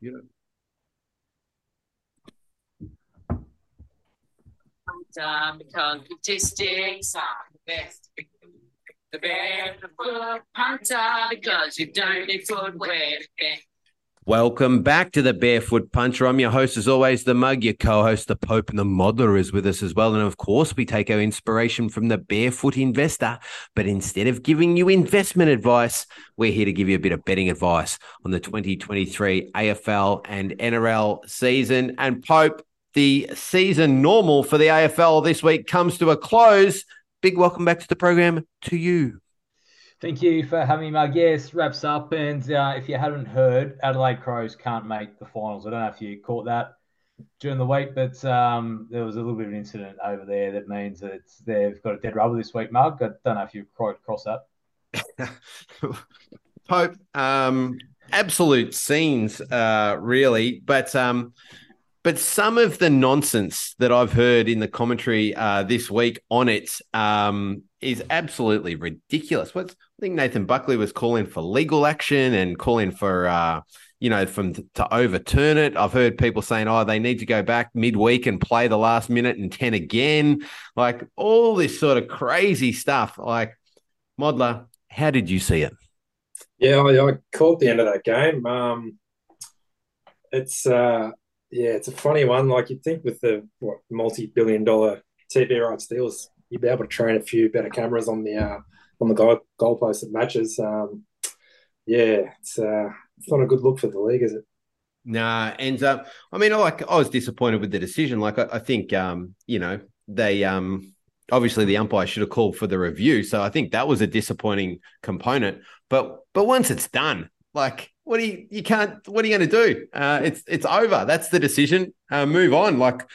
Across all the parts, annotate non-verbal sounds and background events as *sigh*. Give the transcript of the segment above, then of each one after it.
computer. Um, Time because statistics are the best. The barefoot punter uh, because you don't need footwear. Welcome back to the Barefoot Punter. I'm your host, as always, the Mug. Your co-host, the Pope, and the Modeler is with us as well. And of course, we take our inspiration from the Barefoot Investor. But instead of giving you investment advice, we're here to give you a bit of betting advice on the 2023 AFL and NRL season. And Pope, the season normal for the AFL this week comes to a close. Big welcome back to the program to you. Thank you for having me, Mug. Yes, wraps up. And uh, if you haven't heard, Adelaide Crows can't make the finals. I don't know if you caught that during the week, but um, there was a little bit of an incident over there that means that they've got a dead rubber this week, Mug. I don't know if you crossed that. *laughs* Pope, um, absolute scenes, uh, really. But um, but some of the nonsense that I've heard in the commentary uh, this week on it um, is absolutely ridiculous. What's, I think Nathan Buckley was calling for legal action and calling for, uh, you know, from to overturn it. I've heard people saying, oh, they need to go back midweek and play the last minute and 10 again. Like all this sort of crazy stuff. Like, Modler, how did you see it? Yeah, I, I caught the end of that game. Um, it's, uh, yeah, it's a funny one. Like you'd think with the what multi-billion dollar TV rights deals, you'd be able to train a few better cameras on the uh, on the goal goalpost at matches. Um, yeah, it's uh, it's not a good look for the league, is it? Nah, and uh, I mean, I like I was disappointed with the decision. Like I, I think um, you know they um obviously the umpire should have called for the review, so I think that was a disappointing component. But but once it's done, like what do you you can't what are you going to do? Uh, it's it's over. That's the decision. Uh, move on. Like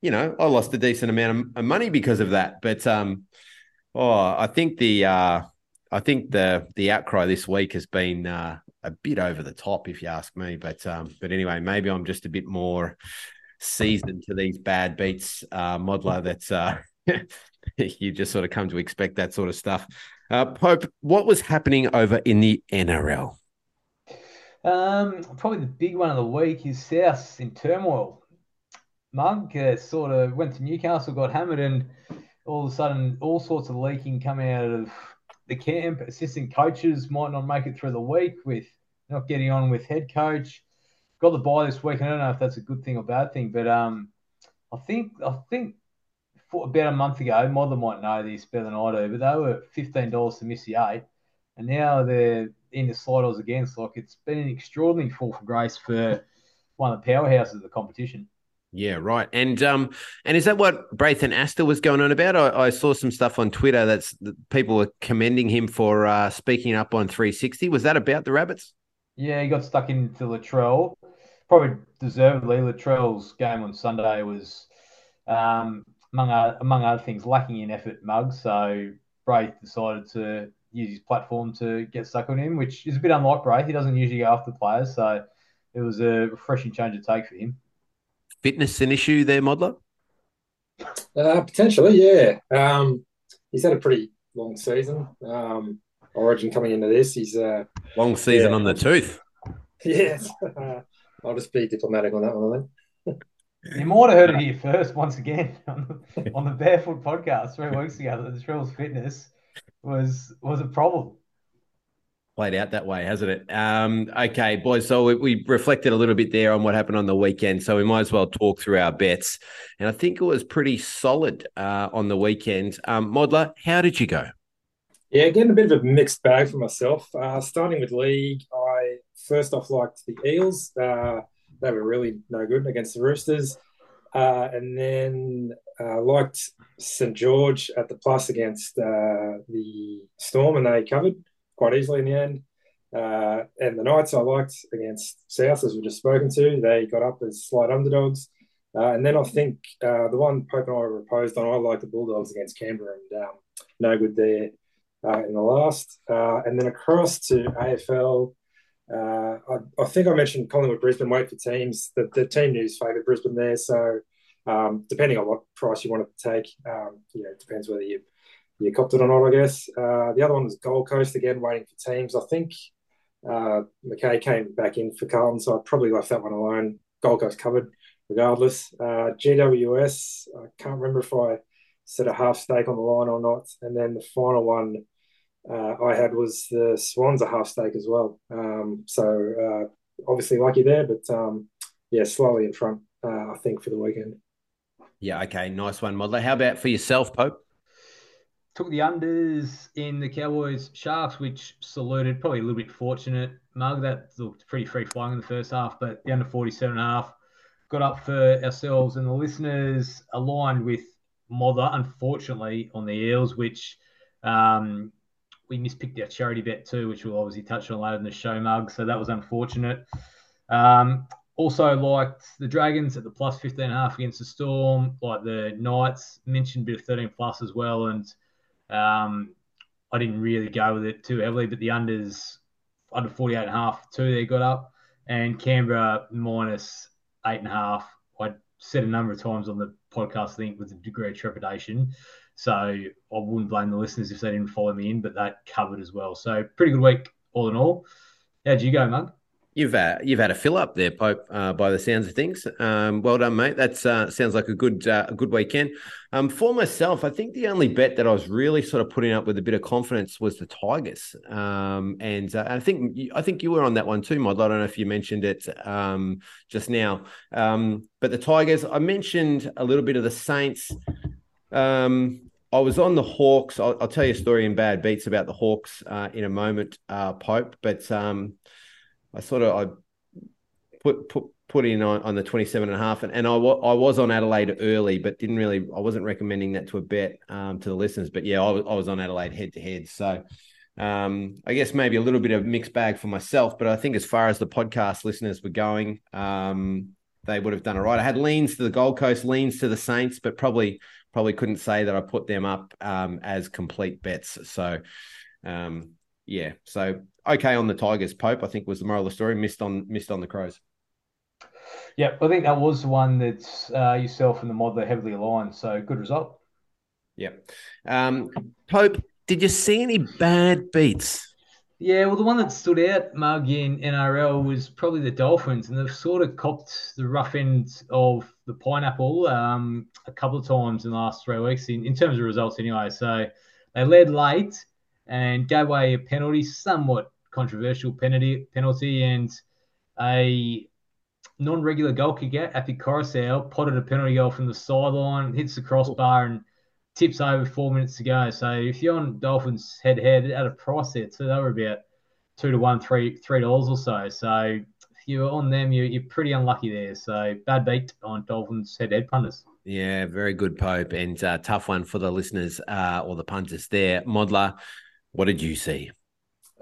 you know, I lost a decent amount of money because of that. But um, oh, I think the uh, I think the the outcry this week has been uh, a bit over the top, if you ask me. But um, but anyway, maybe I'm just a bit more seasoned to these bad beats, uh, modeler. That's uh, *laughs* you just sort of come to expect that sort of stuff. Uh, Pope, what was happening over in the NRL? Um, probably the big one of the week is South in turmoil. Mug uh, sort of went to Newcastle, got hammered, and all of a sudden, all sorts of leaking coming out of the camp. Assistant coaches might not make it through the week with not getting on with head coach. Got the buy this week. I don't know if that's a good thing or bad thing, but um, I think I think for about a month ago, Mother might know this better than I do, but they were fifteen dollars to miss the eight, and now they're in the sliders against. Like it's been an extraordinary fall from grace for one of the powerhouses of the competition. Yeah, right. And um, and is that what Braith Anasta was going on about? I, I saw some stuff on Twitter that's people were commending him for uh, speaking up on 360. Was that about the rabbits? Yeah, he got stuck into Latrell. Probably deservedly. Latrell's game on Sunday was, um, among among other things, lacking in effort. Mug. So Braith decided to use his platform to get stuck on him, which is a bit unlike Braith. He doesn't usually go after players, so it was a refreshing change of take for him. Fitness an issue there, Modler? Uh, potentially, yeah. Um, he's had a pretty long season. Um, Origin coming into this, he's uh, long season yeah. on the tooth. Yes, *laughs* I'll just be diplomatic on that one. Then. You might have heard it here first, once again, *laughs* on the, on the Barefoot podcast three weeks ago that Latrell's fitness was was a problem. Played out that way, hasn't it? Um, okay, boys. So we, we, reflected a little bit there on what happened on the weekend. So we might as well talk through our bets. And I think it was pretty solid uh, on the weekend. Um, Modler, how did you go? Yeah, getting a bit of a mixed bag for myself. Uh, starting with league, I first off liked the Eels. Uh, they were really no good against the Roosters. Uh, and then uh, liked St George at the plus against uh, the Storm, and they covered quite easily in the end. Uh, and the Knights I liked against South, as we just spoken to, they got up as slight underdogs. Uh, and then I think uh, the one Pope and I were opposed on, I like the Bulldogs against Canberra, and um, no good there in the last. and then across to AFL. Uh, I, I, think I mentioned Collingwood Brisbane wait for teams. The, the team news favoured Brisbane there, so um, depending on what price you wanted to take, um, you know, it depends whether you you copped it or not. I guess uh, the other one was Gold Coast again, waiting for teams. I think Uh, McKay came back in for Carlton, so I probably left that one alone. Gold Coast covered regardless. Uh, GWS, I can't remember if I set a half stake on the line or not. And then the final one uh, I had was the Swans a half stake as well. Um, so uh, obviously lucky there, but um, yeah, slowly in front, uh, I think, for the weekend. Yeah, okay, nice one, Modeler. How about for yourself, Pope? Took the unders in the Cowboys Sharks, which saluted, probably a little bit fortunate. Mug, that looked pretty free flowing in the first half, but the under 47 and a half got up for ourselves and the listeners aligned with Mother, unfortunately, on the Eels, which um, we mispicked our charity bet too, which we'll obviously touch on later in the show, Mug. So that was unfortunate. Um, also liked the Dragons at the plus 15 and a half against the Storm, like the Knights, mentioned a bit of 13 plus as well. And um, I didn't really go with it too heavily, but the unders under 48 and a half, two they got up. And Canberra minus eight and a half. I said a number of times on the podcast, I think, with a degree of trepidation. So I wouldn't blame the listeners if they didn't follow me in, but that covered as well. So pretty good week all in all. How'd you go, Mug? You've uh, you've had a fill up there, Pope. Uh, by the sounds of things, um, well done, mate. That uh, sounds like a good uh, a good weekend. Um, for myself, I think the only bet that I was really sort of putting up with a bit of confidence was the Tigers, um, and uh, I think I think you were on that one too, Mod. I don't know if you mentioned it um, just now, um, but the Tigers. I mentioned a little bit of the Saints. Um, I was on the Hawks. I'll, I'll, tell you a story in bad beats about the Hawks uh, in a moment, Pope, but. I sort of I put put put in on, on the 27 and a half and, and I, w- I was on Adelaide early but didn't really I wasn't recommending that to a bet um, to the listeners but yeah I was, I was on Adelaide head to head so um, I guess maybe a little bit of mixed bag for myself but I think as far as the podcast listeners were going um, they would have done it right. I had leans to the Gold Coast leans to the Saints but probably probably couldn't say that I put them up um, as complete bets. So um, yeah, so okay on the Tigers. Pope, I think was the moral of the story. Missed on missed on the Crows. Yeah, I think that was the one that uh, yourself and the mod are heavily aligned. So good result. Yeah. Um, Pope, did you see any bad beats? Yeah, well, the one that stood out, Mug, in NRL was probably the Dolphins, and they've sort of copped the rough end of the pineapple um, a couple of times in the last three weeks, in, in terms of results anyway. So they led late, and gave away a penalty, somewhat controversial penalty, penalty, and a non-regular goal kicker, Api Koroisau, potted a penalty goal from the sideline, hits the crossbar, and tips over four minutes to go. So if you're on Dolphins head-to-head at a price there, so they were about two to one, three three dollars or so. So if you're on them, you're, you're pretty unlucky there. So bad beat on Dolphins head-to-head punters. Yeah, very good, Pope, and uh, tough one for the listeners uh, or the punters there. Modler, what did you see?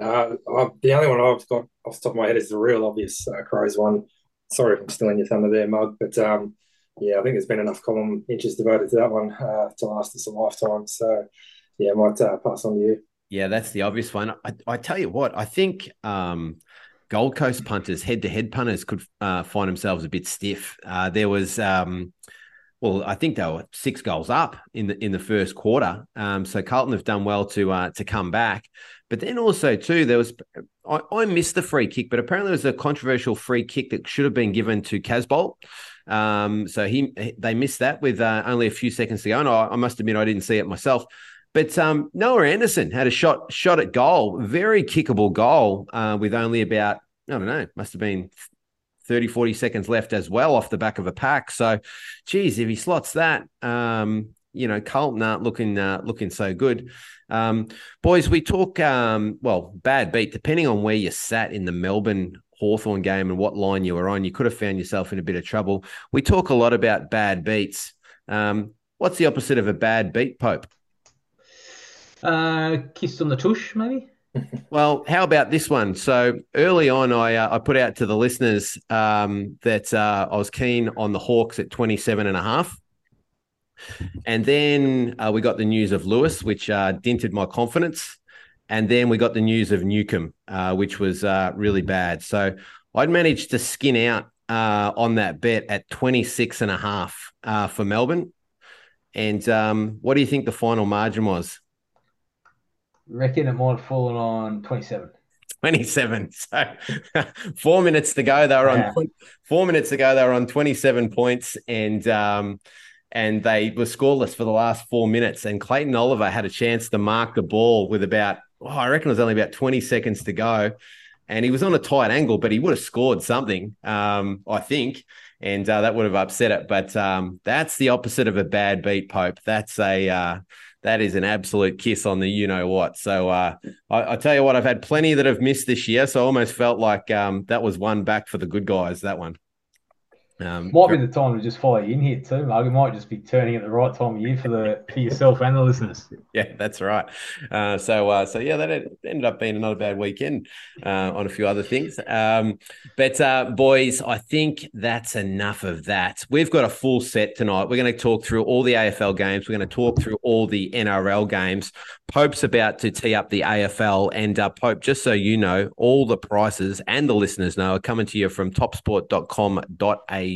Uh, the only one I've got off the top of my head is the real obvious uh, Crows one. Sorry if I'm stealing your thunder there, Mug, but um, yeah, I think there's been enough column inches devoted to that one uh, to last us a lifetime. So yeah, I might uh, pass on to you. Yeah, that's the obvious one. I, I tell you what, I think um, Gold Coast punters, head to head punters, could uh, find themselves a bit stiff. Uh, there was. Um, well, I think they were six goals up in the in the first quarter. Um, so Carlton have done well to uh, to come back. But then also too, there was I, I, missed the free kick, but apparently there was a controversial free kick that should have been given to Casboult. Um, so he they missed that with uh, only a few seconds to go, and I, I, must admit I didn't see it myself. But um, Noah Anderson had a shot shot at goal, very kickable goal uh, with only about I don't know, must have been 30, 40 seconds left as well off the back of a pack. So, geez, if he slots that, um, you know, Carlton aren't looking uh, looking so good. Um, boys, we talk um, well, bad beat, depending on where you sat in the Melbourne Hawthorn game and what line you were on, you could have found yourself in a bit of trouble. We talk a lot about bad beats. Um, what's the opposite of a bad beat, Pope? Uh, kissed on the tush, maybe well, how about this one? So early on, I uh, I put out to the listeners um, that uh, I was keen on the Hawks at 27 and a half. And then uh, we got the news of Lewis, which uh, dented my confidence. And then we got the news of Newcombe, uh, which was uh, really bad. So I'd managed to skin out on that bet at 26 and a half for Melbourne. And um, what do you think the final margin was? Reckon it might have fallen on 27. 27. *laughs* So four minutes to go. They were on Yeah. four minutes ago. They were on 27 points and um and they were scoreless for the last four minutes. And Clayton Oliver had a chance to mark the ball with about, oh, I reckon it was only about 20 seconds to go. And he was on a tight angle, but he would have scored something, um, I think. And uh, that would have upset it. But um, that's the opposite of a bad beat, Pope. That's a uh, that is an absolute kiss on the you know what. So uh, I, I tell you what, I've had plenty that have missed this year, so I almost felt like um, that was one back for the good guys. That one. Um, Might be the time to just follow you in here too, Mark. It might just be turning at the right time of year for the for yourself and the listeners. *laughs* yeah, that's right. Uh, so, uh, so yeah, that ended up being not a bad weekend uh, on a few other things. Um, but uh, boys, I think that's enough of that. We've got a full set tonight. We're going to talk through all the AFL games. We're going to talk through all the NRL games. Pope's about to tee up the AFL, and uh, Pope, just so you know, all the prices and the listeners know are coming to you from topsport.com.au.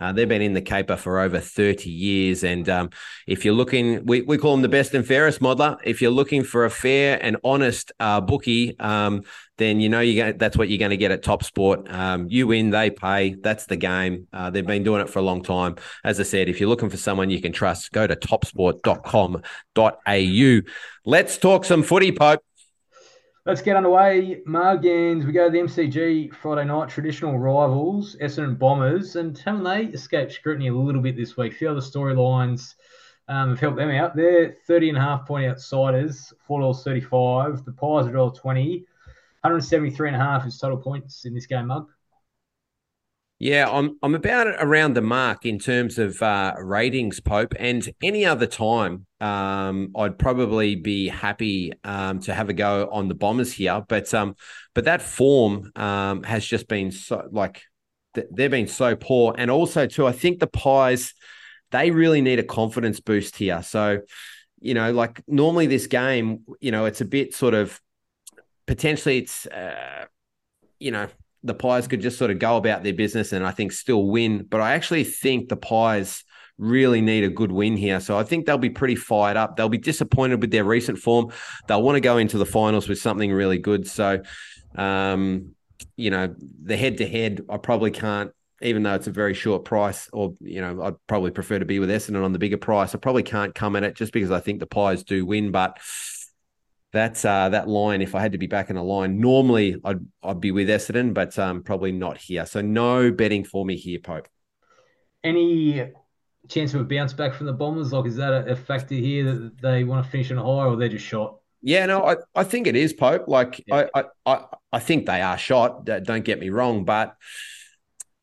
Uh, they've been in the caper for over 30 years. And um, if you're looking, we, we call them the best and fairest modeler. If you're looking for a fair and honest uh, bookie, um, then you know you that's what you're going to get at Top Sport. Um, you win, they pay. That's the game. Uh, they've been doing it for a long time. As I said, if you're looking for someone you can trust, go to topsport.com.au. Let's talk some footy, Pope. Let's get underway, Margans. We go to the MCG Friday night. Traditional rivals, Essendon Bombers, and haven't they escaped scrutiny a little bit this week? A few other storylines um, have helped them out. They're 30 and a half point outsiders, $4.35. The Pies are $1.20. 173 and a half is total points in this game, Mug. Yeah, I'm I'm about around the mark in terms of uh, ratings, Pope. And any other time, um, I'd probably be happy um, to have a go on the Bombers here. But um, but that form um, has just been so like th- they've been so poor, and also too, I think the Pies they really need a confidence boost here. So you know, like normally this game, you know, it's a bit sort of potentially it's uh, you know the Pies could just sort of go about their business and I think still win. But I actually think the Pies really need a good win here. So I think they'll be pretty fired up. They'll be disappointed with their recent form. They'll want to go into the finals with something really good. So, um, you know, the head to head, I probably can't. Even though it's a very short price, or you know, I'd probably prefer to be with Essendon on the bigger price. I probably can't come at it just because I think the Pies do win. But that's uh, that line. If I had to be back in a line, normally I'd I'd be with Essendon, but um, probably not here. So no betting for me here, Pope. Any chance of a bounce back from the Bombers? Like, is that a, a factor here that they want to finish on a high, or they're just shot? Yeah, no, I, I think it is Pope. Like Yeah. I, I I I think they are shot. Don't get me wrong, but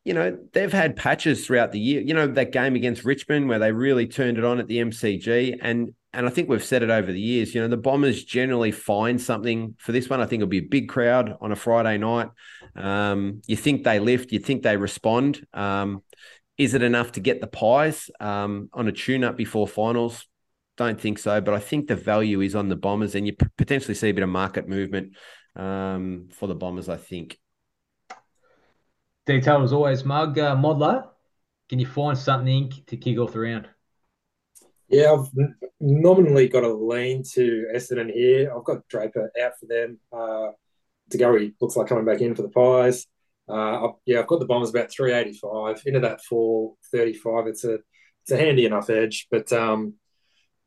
you know they've had patches throughout the year. You know that game against Richmond where they really turned it on at the MCG, and and I think we've said it over the years. You know the Bombers generally find something for this one. I think it'll be a big crowd on a Friday night. Um, you think they lift, you think they respond. Um, is it enough to get the pies um, on a tune-up before finals? Don't think so, but I think the value is on the Bombers, and you p- potentially see a bit of market movement um, for the Bombers. I think. Detailed as always, Mug. Uh, Modler, can you find something to kick off the round? Yeah, I've nominally got a lean to Essendon here. I've got Draper out for them. Uh, De Goey looks like coming back in for the Pies. Uh, I've, yeah, I've got the Bombers about 385 into that 435. It's a it's a handy enough edge, but um,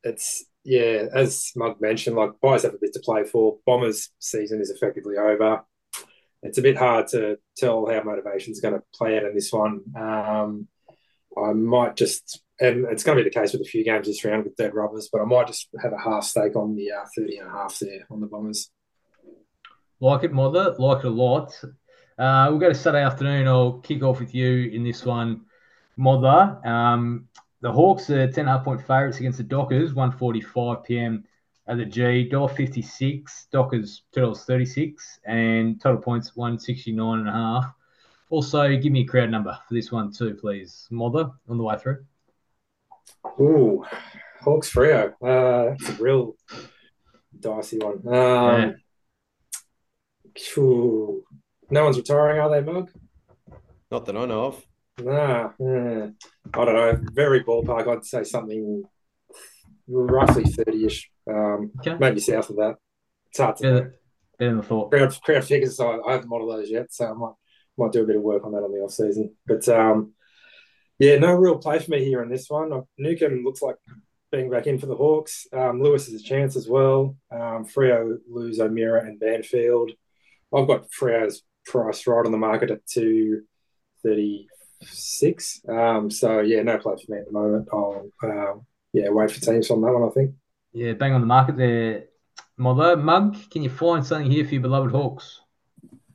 it's yeah, as Mug mentioned, like buyers have a bit to play for. Bombers season is effectively over. It's a bit hard to tell how motivation's going to play out in this one. Um, I might just, and it's going to be the case with a few games this round with dead rubbers, but I might just have a half stake on the uh, 30 and a half there on the Bombers. Like it, mother. Like it a lot. Uh, we'll go to Saturday afternoon. I'll kick off with you in this one, Modler. Um, the Hawks are 10 half point favourites against the Dockers, 1.45 p.m. at the G. $1.56. Dockers, $2.36. And total points, 169 and a half. Also, give me a crowd number for this one too, please. Modler, on the way through. Ooh, Hawks Freo. Uh, that's a real dicey one. Um, phew. No one's retiring, are they, Mug? Not that I know of. Nah, yeah. I don't know. Very ballpark. I'd say something roughly 30 ish, um, Okay. maybe south of that. It's hard to Yeah, know. the, Better than I thought. crowd crowd figures. I, I haven't modelled those yet, so I might might do a bit of work on that on the off season. But um, yeah, no real play for me here in this one. Newcombe looks like being back in for the Hawks. Um, Lewis is a chance as well. Um, Freo lose O'Meara and Banfield. I've got Freo's price right on the market at two thirty six. Um, so yeah, no play for me at the moment. I'll um, yeah wait for teams on that one. I think. Yeah, bang on the market there. Mother Mug, can you find something here for your beloved Hawks?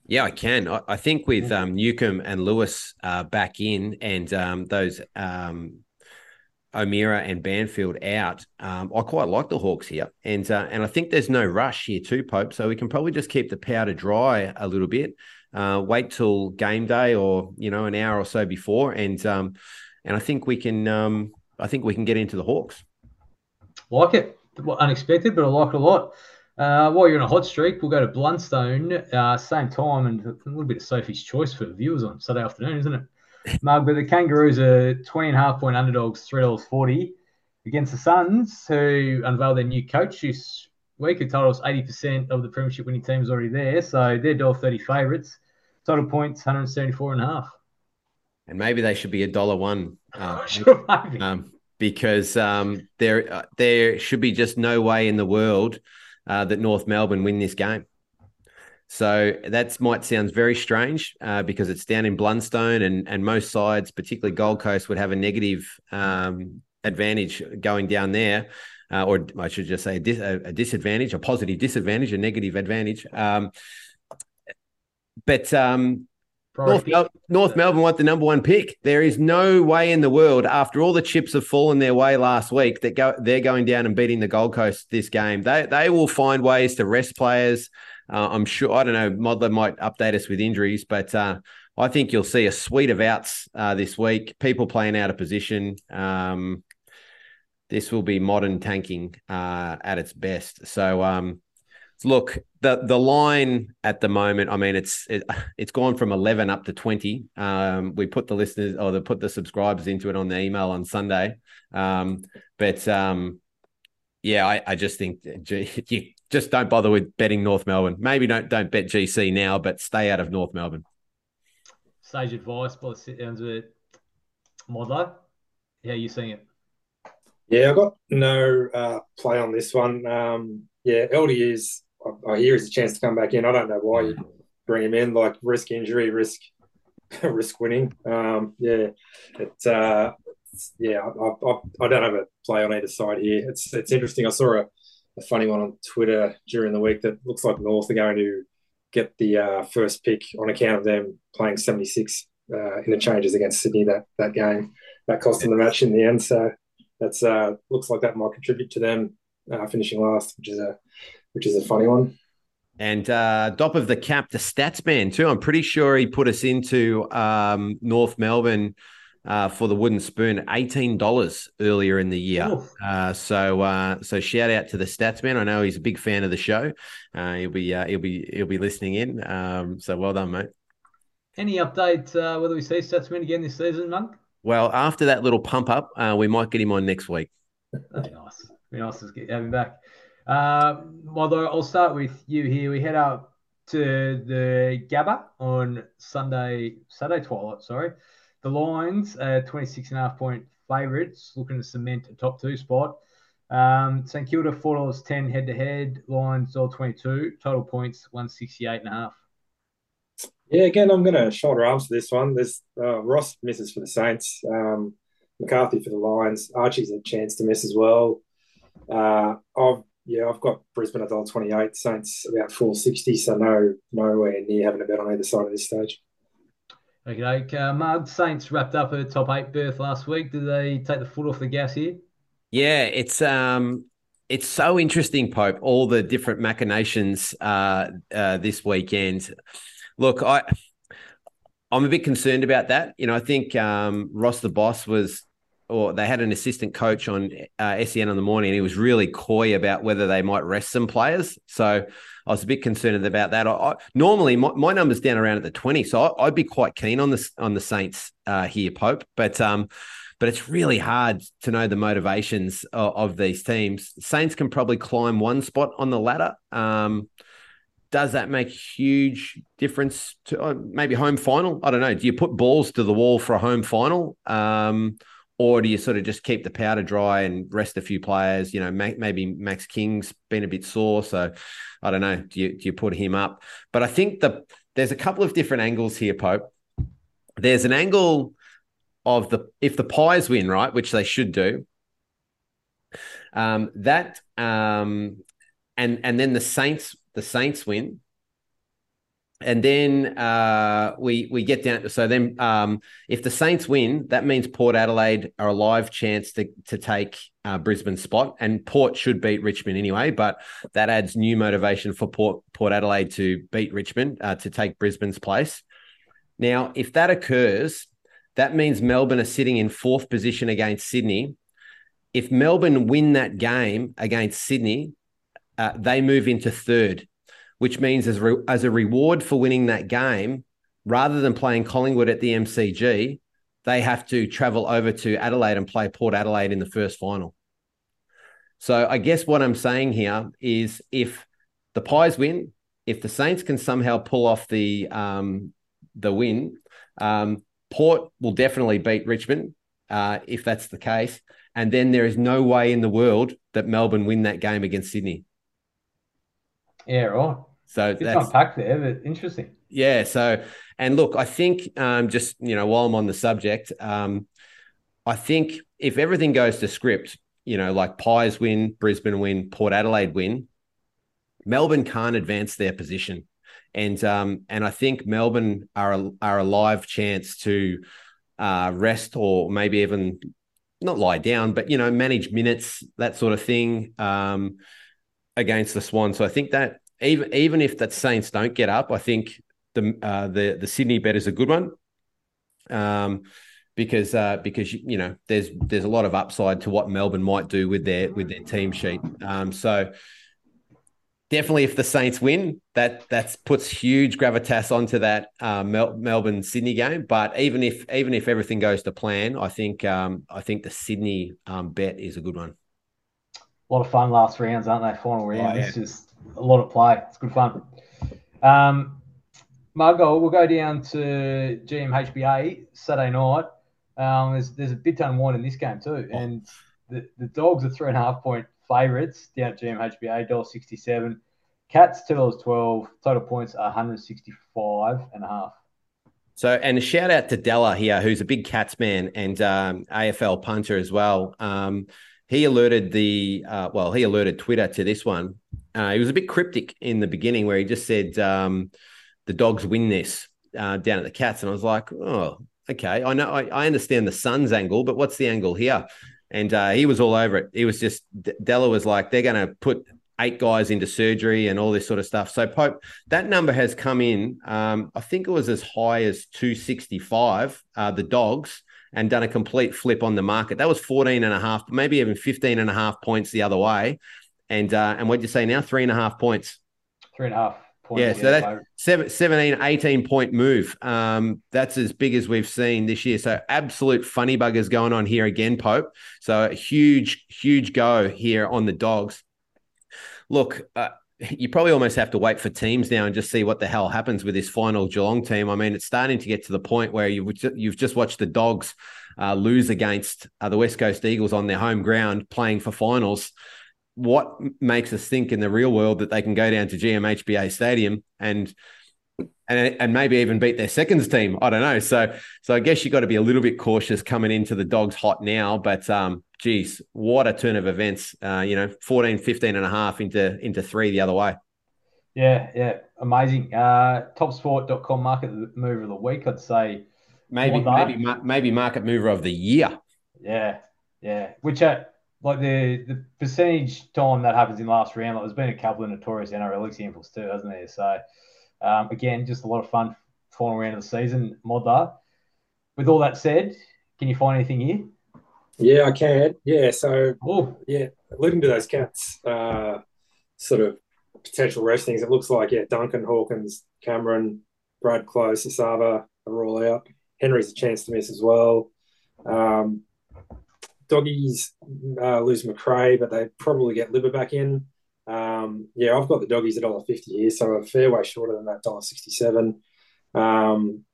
Yeah, I can. I, I think with um, Newcombe and Lewis uh, back in and um, those um, O'Meara and Banfield out, um, I quite like the Hawks here, and uh, and I think there's no rush here too, Pope. So we can probably just keep the powder dry a little bit. Uh, wait till game day or you know an hour or so before, and um, and I think we can um, I think we can get into the Hawks. Like it, unexpected, but I like it a lot. Uh, while you're on a hot streak, we'll go to Blundstone, uh, same time, and a little bit of Sophie's choice for the viewers on Saturday afternoon, isn't it? *laughs* Mug, but the Kangaroos are 20 and a half point underdogs, $3.40 against the Suns, who unveiled their new coach this week, who us 80% of the premiership winning team is already there. So they're $1.30 favourites. Total points, 174 and a half. And maybe they should be a dollar one. Uh, *laughs* Sure, um, because um, there uh, there should be just no way in the world uh, that North Melbourne win this game. So that might sound very strange uh, because it's down in Blundstone, and and most sides, particularly Gold Coast, would have a negative um, advantage going down there, uh, or I should just say a, dis- a disadvantage, a positive disadvantage, a negative advantage. Um, but um, North, Mel- North Melbourne want the number one pick. There is no way in the world, after all the chips have fallen their way last week, that go they're going down and beating the Gold Coast this game. They they will find ways to rest players. Uh, I'm sure. I don't know. Modler might update us with injuries, but uh, I think you'll see a suite of outs uh, this week. People playing out of position. Um, this will be modern tanking uh, at its best. So. Um, Look, the the line at the moment, I mean, it's it, it's gone from eleven up to twenty. Um, we put the listeners or the put the subscribers into it on the email on Sunday, um, but um, yeah, I, I just think *laughs* you just don't bother with betting North Melbourne. Maybe don't don't bet GC now, but stay out of North Melbourne. Sage advice by the sit downs with Modler. How are you seeing it? Yeah, I got no uh, play on this one. Um, yeah, LD is. I, hear is a chance to come back in. I don't know why you bring him in. Like risk injury, risk *laughs* risk winning. Um, yeah, it. Uh, yeah, I, I, I don't have a play on either side here. It's it's interesting. I saw a, a funny one on Twitter during the week that looks like North are going to get the uh, first pick on account of them playing seventy six uh, in the changes against Sydney that that game. That cost them the match in the end. So that's uh, looks like that might contribute to them uh, finishing last, which is a which is a funny one. And uh, top of the cap, the stats man too. I'm pretty sure he put us into um, North Melbourne uh, for the wooden spoon eighteen dollars earlier in the year. Uh, so uh, so shout out to the stats man. I know he's a big fan of the show. Uh, he'll be uh, he'll be he'll be listening in. Um, so well done, mate. Any update uh, whether we see Statsman again this season, Monk? Well, after that little pump up, uh, we might get him on next week. That'd be nice. would Be nice to get have him back. Uh, I'll start with you here. We head out to the Gabba on Sunday, Saturday twilight. Sorry, the Lions are 26 and a half point favourites, looking to cement a top two spot. Um, St Kilda four dollars ten head to head. Lions twenty two. Total points one sixty eight and a half. Yeah, again, I'm going to shoulder arms for this one. There's uh, Ross misses for the Saints, um, McCarthy for the Lions, Archie's a chance to miss as well. Uh, I've yeah, I've got Brisbane at dollar twenty eight, Saints about four sixty, so no nowhere near having a bet on either side of this stage. Okay, uh, Mug Saints wrapped up a top eight berth last week. Did they take the foot off the gas here? Yeah, it's um, it's so interesting, Pope. All the different machinations uh, uh, this weekend. Look, I I'm a bit concerned about that. You know, I think um, Ross the boss was, or they had an assistant coach on uh, SEN on the morning, and he was really coy about whether they might rest some players. So I was a bit concerned about that. I, I, normally, my, my number's down around at the 20, so I, would be quite keen on this on the Saints uh, here, Pope. But um, but it's really hard to know the motivations of, of, these teams. Saints can probably climb one spot on the ladder. Um, does that make huge difference to uh, maybe home final? I don't know. Do you put balls to the wall for a home final? Um, or do you sort of just keep the powder dry and rest a few players? You know, maybe Max King's been a bit sore, so I don't know. Do you do you put him up? But I think the there's a couple of different angles here, Pope. There's an angle of the if the Pies win, right, which they should do. Um, that um, and and then the Saints the Saints win, and then uh, we we get down. So then, um, if the Saints win, that means Port Adelaide are a live chance to to take uh, Brisbane's spot, and Port should beat Richmond anyway. But that adds new motivation for Port Port Adelaide to beat Richmond uh, to take Brisbane's place. Now, if that occurs, that means Melbourne are sitting in fourth position against Sydney. If Melbourne win that game against Sydney, uh, they move into third which means as, re- as a reward for winning that game, rather than playing Collingwood at the MCG, they have to travel over to Adelaide and play Port Adelaide in the first final. So I guess what I'm saying here is if the Pies win, if the Saints can somehow pull off the um, the win, um, Port will definitely beat Richmond uh, if that's the case. And then there is no way in the world that Melbourne win that game against Sydney. Yeah, right. So Good that's unpack there, but interesting. Yeah. So, and look, I think um, just you know while I'm on the subject, um, I think if everything goes to script, you know, like Pies win, Brisbane win, Port Adelaide win, Melbourne can't advance their position, and um, and I think Melbourne are a, are a live chance to uh, rest or maybe even not lie down, but you know, manage minutes, that sort of thing um, against the Swans. So I think that even even if that Saints don't get up, I think the uh, the the Sydney bet is a good one. Um, because uh, because you know there's there's a lot of upside to what Melbourne might do with their with their team sheet. Um, so definitely, if the Saints win, that that puts huge gravitas onto that uh, Mel- Melbourne Sydney game. But even if even if everything goes to plan, I think um, I think the Sydney um, bet is a good one. A lot of fun last rounds, aren't they? Final round. Oh, yeah. It's just a lot of play. It's good fun. Um, Margot, we'll go down to GMHBA Saturday night. Um, there's there's a bit ton in this game too, oh. and the, the dogs are three and a half point favourites down at GMHBA, dollar sixty seven. Cats two dollars twelve. Total points are 165 and a half. So, and a shout out to Della here, who's a big Cats man and um, AFL punter as well. Um, he alerted the uh, well, he alerted Twitter to this one. Uh, he was a bit cryptic in the beginning, where he just said um, the dogs win this uh, down at the Cats, and I was like, oh, okay, I know, I, I understand the Suns angle, but what's the angle here? And uh, he was all over it. He was just Della was like, they're going to put eight guys into surgery and all this sort of stuff. So Pope, that number has come in. Um, I think it was as high as 265, uh, the dogs and done a complete flip on the market. That was 14 and a half, maybe even 15 and a half points the other way. And uh, and what do you say now? Three and a half points. Three and a half points. Yeah, so that seven, 17, 18 point move. Um, that's as big as we've seen this year. So absolute funny buggers going on here again, Pope. So huge, huge go here on the dogs. Look, uh, you probably almost have to wait for teams now and just see what the hell happens with this final Geelong team. I mean, it's starting to get to the point where you you've just watched the Dogs uh, lose against uh, the West Coast Eagles on their home ground playing for finals. What makes us think in the real world that they can go down to GMHBA Stadium and and and maybe even beat their seconds team? I don't know. So so I guess you got to be a little bit cautious coming into the Dogs hot now, but um, geez, what a turn of events. Uh, you know, 14, 15 and a half into, into three the other way. Yeah, yeah, amazing. Uh, topsport.com market mover of the week, I'd say. Maybe, maybe, maybe market mover of the year. Yeah, yeah. Which, uh, like the the percentage time that happens in last round, like there's been a couple of notorious NRL examples too, hasn't there? So, um, again, just a lot of fun final round of the season, mod. With all that said, can you find anything here? Yeah, I can. Yeah, so oh yeah, alluding to those cats, uh, sort of potential restings. It looks like yeah, Duncan Hawkins, Cameron, Brad Close, Esava are all out. Henry's a chance to miss as well. Um, doggies uh, lose Macrae, but they probably get Libba back in. Um, yeah, I've got the doggies at dollar fifty here, so a fair way shorter than that dollar sixty seven. Um,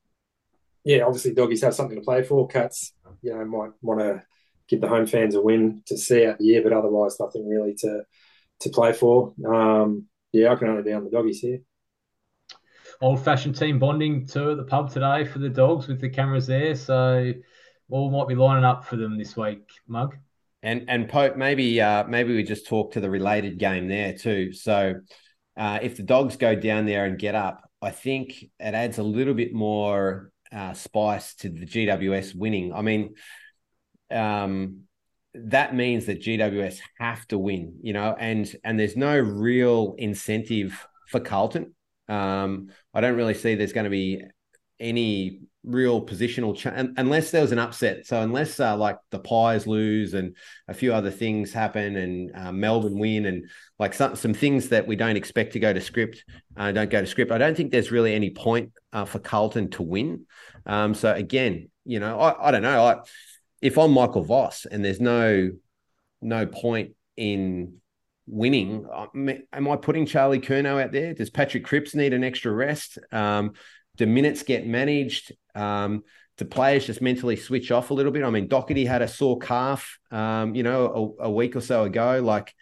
yeah, obviously doggies have something to play for. Cats, you know, might want to give the home fans a win to see out the year, but otherwise nothing really to to play for. Um, yeah, I can only be on the doggies here. Old fashioned team bonding too at the pub today for the dogs with the cameras there, so all might be lining up for them this week. Mug. And and Pope, maybe uh, maybe we just talk to the related game there too. So uh, if the dogs go down there and get up, I think it adds a little bit more uh, spice to the GWS winning. I mean, um, that means that GWS have to win, you know, and and there's no real incentive for Carlton. Um, I don't really see there's going to be any real positional change unless there was an upset. So unless uh, like the Pies lose and a few other things happen and uh, Melbourne win and like some some things that we don't expect to go to script uh, don't go to script. I don't think there's really any point uh, for Carlton to win. Um, so again, you know, I, I don't know. I, if I'm Michael Voss and there's no no point in winning, am I putting Charlie Curnow out there? Does Patrick Cripps need an extra rest? Um, do minutes get managed? Um, do players just mentally switch off a little bit? I mean, Docherty had a sore calf, um, you know, a, a, week or so ago. Like,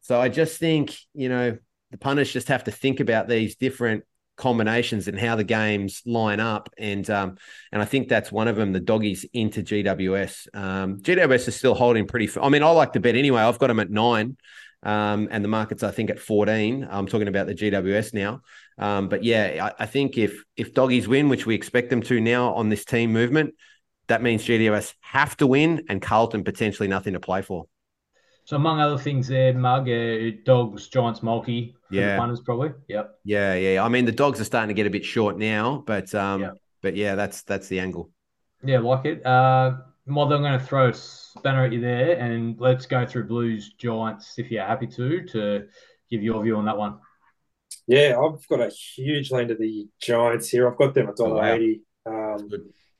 so I just think, you know, the punters just have to think about these different combinations and how the games line up. And um, and I think that's one of them. The doggies into GWS. Um, GWS is still holding pretty. I mean, I like to bet anyway. I've got them at nine. Um, and the market's I think at 14. I'm talking about the GWS now. Um, but yeah, I, I, think if if doggies win, which we expect them to now on this team movement, that means GWS have to win and Carlton potentially nothing to play for. So among other things, there, Mug, uh, dogs, Giants, multi, yeah, punters probably, yep, yeah, yeah. I mean, the dogs are starting to get a bit short now, but um, yep. but yeah, that's that's the angle. Yeah, like it. Uh, Mod, I'm going to throw a spanner at you there, and let's go through Blues Giants if you're happy to to give your view on that one. Yeah, I've got a huge lean to the Giants here. I've got them at dollar oh, eighty um,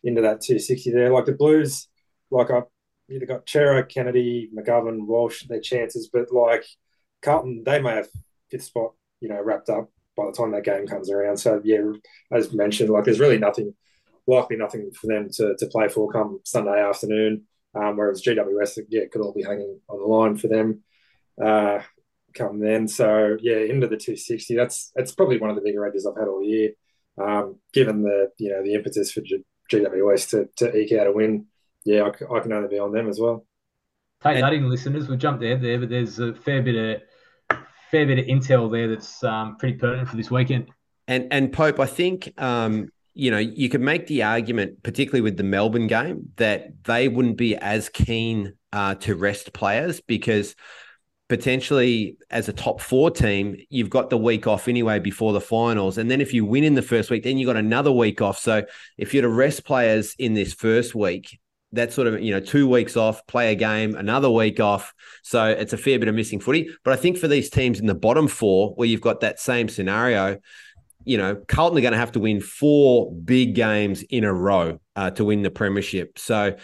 into that two sixty there. Like the Blues, like I either got Cerra, Kennedy, McGovern, Walsh, their chances, but like Carlton, they may have fifth spot, you know, wrapped up by the time that game comes around. So yeah, as mentioned, like there's really nothing likely nothing for them to, to play for come Sunday afternoon. Um, whereas GWS, yeah, could all be hanging on the line for them uh, come then. So yeah, into the 260. That's that's probably one of the bigger edges I've had all year. Um, given the you know the impetus for G- GWS to, to eke out a win, yeah, I, I, can only be on them as well. Take and, that in, listeners. We'll jump there, there, but there's a fair bit of fair bit of intel there that's um, pretty pertinent for this weekend. And and Pope, I think um, you know, you could make the argument, particularly with the Melbourne game, that they wouldn't be as keen uh, to rest players because potentially as a top four team, you've got the week off anyway before the finals. And then if you win in the first week, then you've got another week off. So if you're to rest players in this first week, that's sort of, you know, two weeks off, play a game, another week off. So it's a fair bit of missing footy. But I think for these teams in the bottom four, where you've got that same scenario, you know, Carlton are going to have to win four big games in a row uh, to win the premiership. So,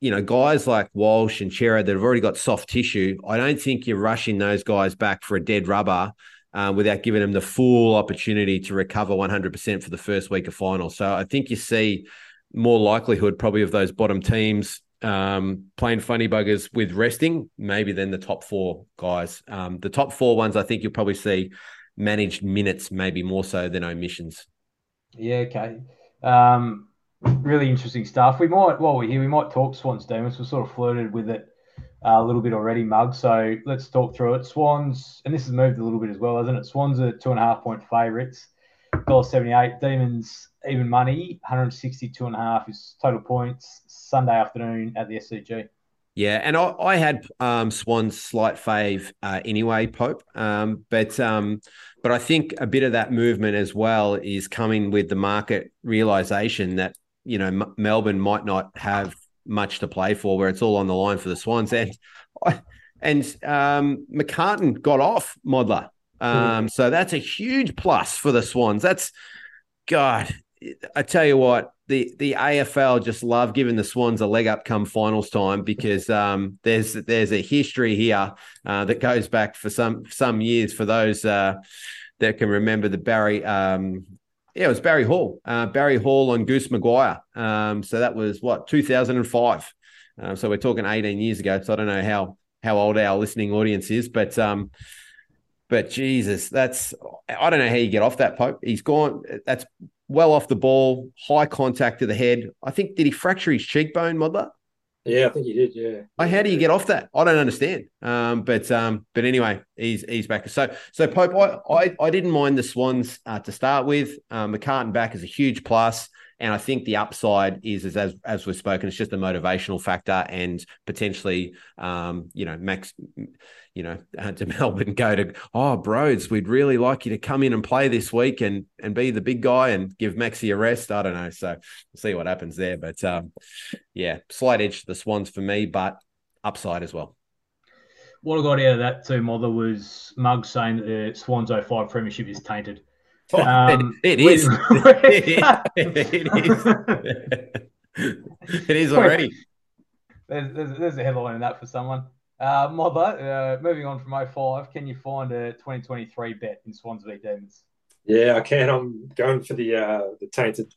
you know, guys like Walsh and Cerra that have already got soft tissue, I don't think you're rushing those guys back for a dead rubber uh, without giving them the full opportunity to recover 100% for the first week of final. So I think you see more likelihood probably of those bottom teams um, playing funny buggers with resting, maybe than the top four guys. Um, the top four ones, I think you'll probably see managed minutes, maybe more so than omissions. Yeah, okay. Um, really interesting stuff. We might, while we're here, we might talk Swans Demons. We've sort of flirted with it uh, a little bit already, Mug. So let's talk through it. Swans, and this has moved a little bit as well, hasn't it? Swans are two and a half point favourites, dollar seventy eight. Demons even money, one hundred sixty two and a half is total points. Sunday afternoon at the SCG. Yeah, and I, I had um, Swan's slight fave uh, anyway, Pope. Um, but um, but I think a bit of that movement as well is coming with the market realization that you know M- Melbourne might not have much to play for, where it's all on the line for the Swans. And and um, McCartin got off Modler, um, mm. so that's a huge plus for the Swans. That's God. I tell you what, the the AFL just love giving the Swans a leg up come finals time because um, there's there's a history here uh, that goes back for some some years for those uh, that can remember the Barry. Um, yeah, it was Barry Hall. Uh, Barry Hall on Goose Maguire. Um, so that was what 2005. Uh, so we're talking 18 years ago. So I don't know how how old our listening audience is, but um, but Jesus, that's I don't know how you get off that Pope. He's gone. That's well off the ball, high contact to the head. I think did he fracture his cheekbone, Modler? Yeah, I think he did. Yeah. Like, how do you get off that? I don't understand. Um, but um, but anyway, he's he's back. So so Pope, I I, I didn't mind the Swans uh, to start with. Um, McCartin back is a huge plus. And I think the upside is, is as as we've spoken, it's just a motivational factor and potentially, um, you know, Max, you know, *laughs* uh, to Melbourne go to oh, Broads, we'd really like you to come in and play this week and and be the big guy and give Maxi a rest. I don't know, so we'll see what happens there. But um, yeah, slight edge to the Swans for me, but upside as well. What I got out of that too, Mother, was Mug saying that the Swans 05 premiership is tainted. Oh, um, it, it is. *laughs* *laughs* it is. it is already. There's, there's, there's, a headline in that for someone. Uh, Mother, uh, moving on from 05, can you find a 2023 bet in Swans v Demons? Yeah, I can. I'm going for the uh, the tainted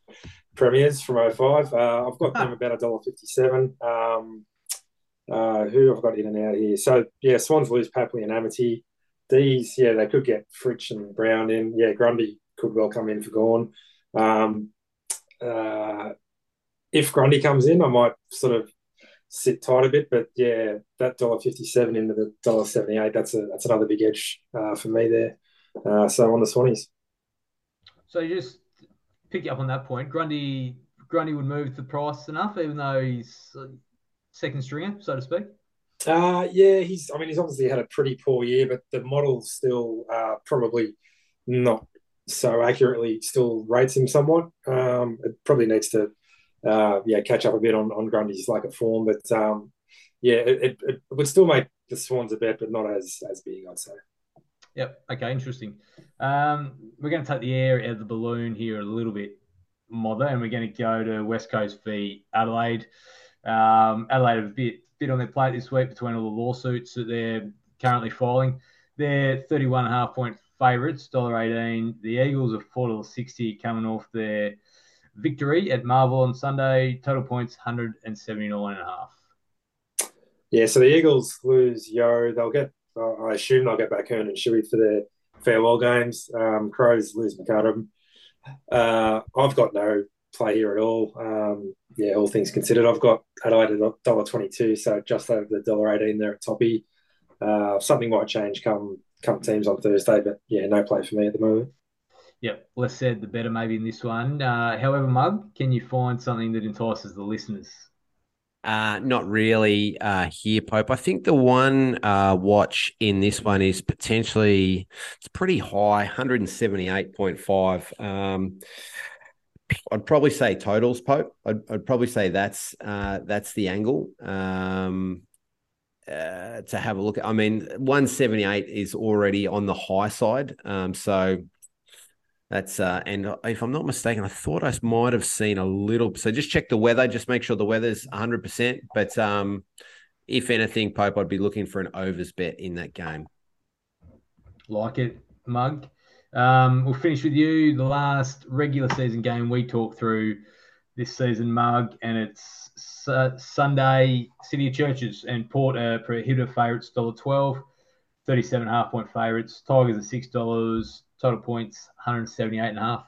premiers from 05. Uh, I've got them about $1.57. Um, uh, who I've got in and out here. So, yeah, Swans lose Papley and Amartey. These, yeah, they could get Fritsch and Brown in. Yeah, Grundy could well come in for Gawn. Um, uh, if Grundy comes in, I might sort of sit tight a bit, but yeah, that dollar fifty seven into the dollar seventy eight. That's a that's another big edge uh, for me there. Uh, so on the Swannies. So just pick you up on that point. Grundy Grundy would move the price enough, even though he's second stringer, so to speak. Uh, yeah, he's. I mean, he's obviously had a pretty poor year, but the model's still uh, probably not so accurately still rates him somewhat. Um, it probably needs to, uh, yeah, catch up a bit on on Grundy's lack of form, but um, yeah, it, it, it, would still make the Swans a bet, but not as as big, I'd say. Yep. Okay. Interesting. Um, we're going to take the air out of the balloon here a little bit, Mother, and we're going to go to West Coast v Adelaide. Um, Adelaide have a bit bit on their plate this week between all the lawsuits that they're currently filing. They're 31 and a half point favourites, $1.18. The Eagles are $4.60 coming off their victory at Marvel on Sunday. Total points 179 and a half. Yeah, so the Eagles lose Yeo. They'll get, I assume they'll get back Hurn and Shuey for their farewell games. Um, Crows lose McAdam. Uh, I've got no play here at all. Um, yeah, all things considered, I've got Adelaide at dollar twenty two, so just over the dollar eighteen there at Toppy. Uh, something might change come come teams on Thursday, but yeah, no play for me at the moment. Yep, less said the better maybe in this one. Uh, however, Mug, can you find something that entices the listeners? Uh, not really uh, here, Pope. I think the one uh, watch in this one is potentially it's pretty high, 178.5. Um, I'd probably say totals, Pope. I'd, I'd probably say that's uh, that's the angle. Um, uh, to have a look. I mean, 178 is already on the high side. Um, so that's uh, and if I'm not mistaken, I thought I might have seen a little. So just check the weather. Just make sure the weather's 100. percent But um, if anything, Pope, I'd be looking for an overs bet in that game. Like it, Mug. Um, we'll finish with you. The last regular season game we talked through this season, Mug, and it's uh, Sunday, City of Churches and Port are prohibitive favourites, $1.12, 37 half point favourites. Tigers are $6, total points, 178 and a half.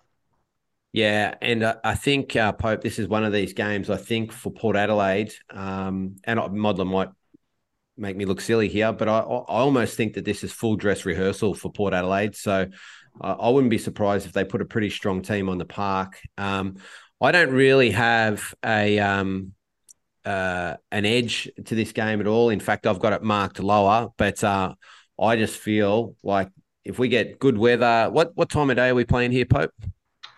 Yeah, and uh, I think uh, Pope, this is one of these games. I think for Port Adelaide, um, and Modler might make me look silly here, but I, I almost think that this is full dress rehearsal for Port Adelaide. So uh, I wouldn't be surprised if they put a pretty strong team on the park. Um, I don't really have a um, uh, an edge to this game at all. In fact, I've got it marked lower, but uh, I just feel like if we get good weather, what what time of day are we playing here, Pope?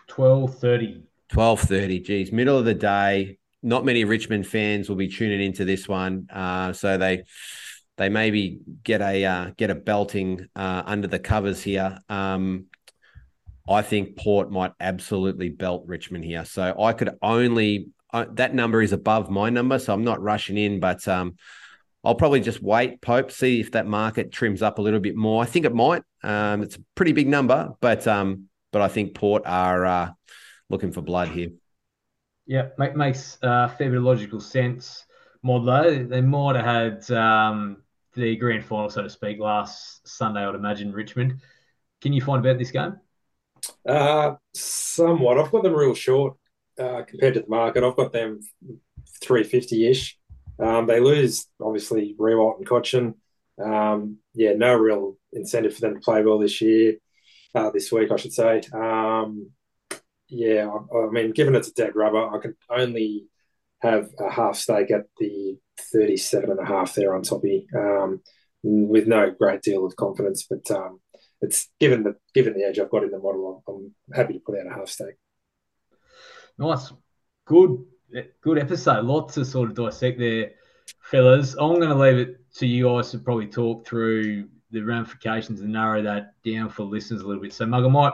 Twelve thirty. Twelve thirty. Geez, middle of the day. Not many Richmond fans will be tuning into this one, uh, so they they maybe get a uh, get a belting uh, under the covers here. Um, I think Port might absolutely belt Richmond here. So I could only uh, that number is above my number, so I'm not rushing in, but um, I'll probably just wait, Pope, see if that market trims up a little bit more. I think it might. Um, it's a pretty big number, but um, but I think Port are uh, looking for blood here. Yeah, make, makes uh, fair bit of logical sense. Modlo, they might have had um, the grand final, so to speak, last Sunday, I'd imagine, Richmond. Can you find about this game? Uh, somewhat. I've got them real short uh, compared to the market. I've got them 350 ish. Um, they lose, obviously, Riewoldt and Cotchin. Um, yeah, no real incentive for them to play well this year, uh, this week, I should say. Um, yeah, I, I, mean, given it's a dead rubber, I can only have a half stake at the 37 and a half there on Toppy um, with no great deal of confidence. But um, it's given the given the edge I've got in the model, I'm happy to put out a half stake. Nice, good, good episode. Lots to sort of dissect there, fellas. I'm going to leave it to you guys to probably talk through the ramifications and narrow that down for listeners a little bit. So, Mug, I might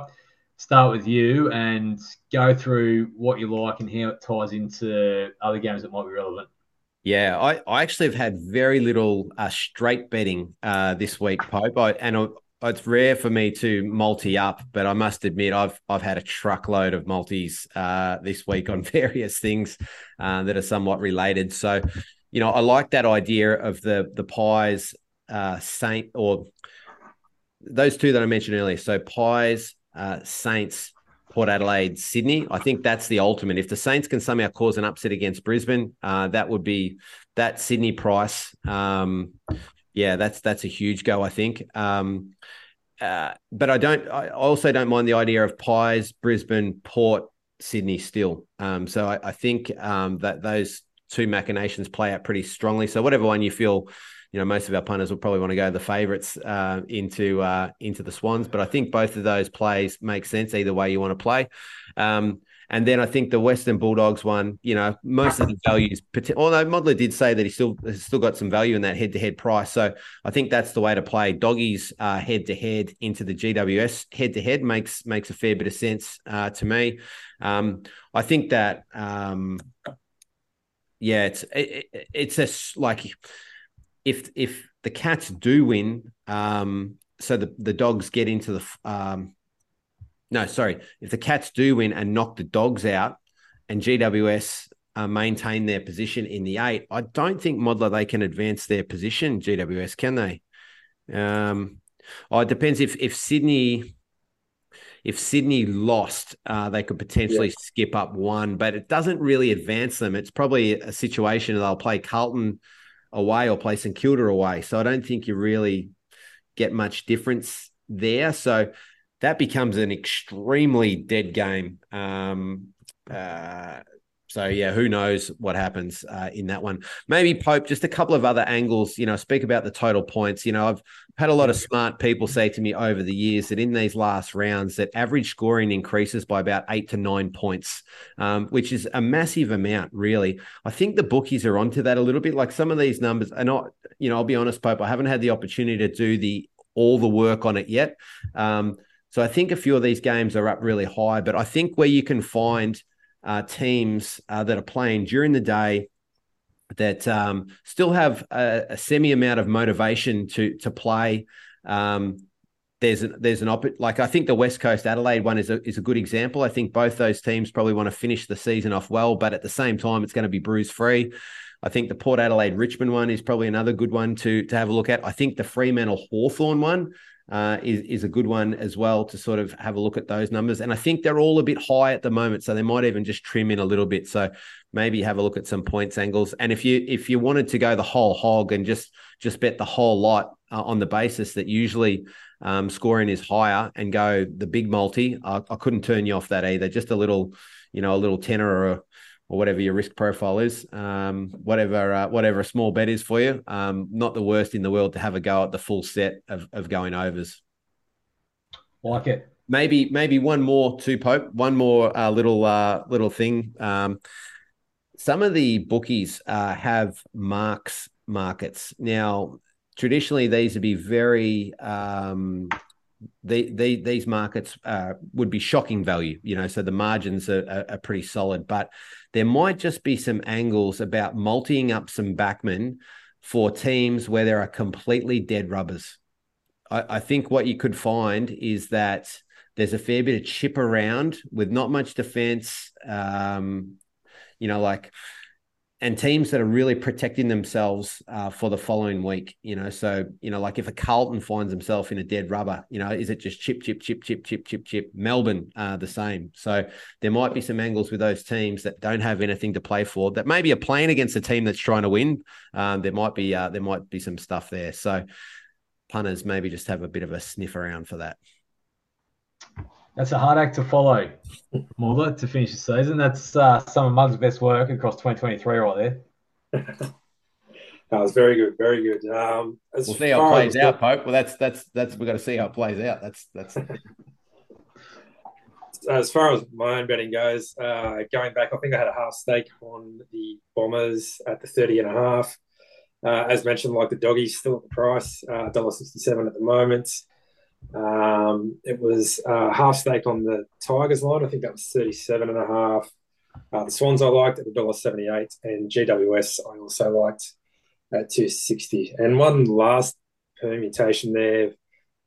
start with you and go through what you like and how it ties into other games that might be relevant. Yeah, I, I actually have had very little uh, straight betting uh, this week, Pope. I, and I, it's rare for me to multi up, but I must admit I've I've had a truckload of multis uh, this week on *laughs* various things uh, that are somewhat related. So, you know, I like that idea of the the pies uh, Saint or those two that I mentioned earlier. So pies, uh, Saints, Port Adelaide, Sydney. I think that's the ultimate. If the Saints can somehow cause an upset against Brisbane, uh, that would be that Sydney price. Um, yeah, that's that's a huge go. I think. Um, uh, but I don't. I also don't mind the idea of pies, Brisbane, Port, Sydney still. Um, so I, I think um, that those two machinations play out pretty strongly. So whatever one you feel you know most of our punters will probably want to go the favourites uh, into uh, into the Swans, but I think both of those plays make sense either way you want to play. Um, and then I think the Western Bulldogs one, you know, most of the values. Although Modler did say that he still has still got some value in that head-to-head price, so I think that's the way to play. Doggies uh, head-to-head into the GWS head-to-head makes makes a fair bit of sense uh, to me. Um, I think that, um, yeah, it's it, it's a like if if the Cats do win, um, so the the Dogs get into the um, no, sorry, if the Cats do win and knock the Dogs out, and GWS uh, maintain their position in the eight, I don't think Modler they can advance their position. GWS can they? Um, oh, it depends if if Sydney if Sydney lost, uh, they could potentially yeah. skip up one, but it doesn't really advance them. It's probably a situation they'll play Carlton away or play St Kilda away. So I don't think you really get much difference there. So that becomes an extremely dead game. Um, uh, so yeah, who knows what happens uh, in that one? Maybe Pope. Just a couple of other angles. You know, speak about the total points. You know, I've had a lot of smart people say to me over the years that in these last rounds, that average scoring increases by about eight to nine points, um, which is a massive amount. Really, I think the bookies are onto that a little bit. Like some of these numbers are not. You know, I'll be honest, Pope. I haven't had the opportunity to do the all the work on it yet. Um, so I think a few of these games are up really high, but I think where you can find uh, teams uh, that are playing during the day that um, still have a, a, semi amount of motivation to to play. Um, there's an, there's an op- like I think the West Coast Adelaide one is a is a good example. I think both those teams probably want to finish the season off well, but at the same time, it's going to be bruise free. I think the Port Adelaide Richmond one is probably another good one to to have a look at. I think the Fremantle Hawthorn one uh, is is a good one as well to sort of have a look at those numbers. And I think they're all a bit high at the moment, so they might even just trim in a little bit. So maybe have a look at some points angles. And if you if you wanted to go the whole hog and just just bet the whole lot uh, on the basis that usually um, scoring is higher and go the big multi, I, I couldn't turn you off that either. Just a little, you know, a little tenner or a or whatever your risk profile is, um, whatever uh, whatever a small bet is for you. Um, not the worst in the world to have a go at the full set of, of going overs. Like it. Maybe maybe one more to Pope. One more uh, little uh, little thing. Um, some of the bookies uh, have marks markets now. Traditionally, these would be very um, the, the, these markets uh, would be shocking value, you know, so the margins are, are, are, pretty solid. But there might just be some angles about multiing up some backmen for teams where there are completely dead rubbers. I, I think what you could find is that there's a fair bit of chip around with not much defense. Um, you know, like and teams that are really protecting themselves uh, for the following week. You know, so you know, like if a Carlton finds himself in a dead rubber, you know, is it just chip, chip, chip, chip, chip, chip, chip? Melbourne, uh, the same. So there might be some angles with those teams that don't have anything to play for that maybe are playing against a team that's trying to win. Um, there might be uh, there might be some stuff there. So punters maybe just have a bit of a sniff around for that. That's a hard act to follow, Mulder, to finish the season. That's uh, some of Mug's best work across 2023 right there. *laughs* that was very good, very good. Um, we'll see how it plays out, Pope. Well, that's that's that's we've got to see how it plays out. That's that's. *laughs* as far as my own betting goes, uh, going back, I think I had a half stake on the Bombers at the 30 and a half. Uh, as mentioned, like the doggies, still at the price, uh, $1.67 at the moment. Um, it was uh, half stake on the Tigers line. I think that was 37 and a half. Uh, the Swans I liked at $1.78 and GWS I also liked at 260. And one last permutation there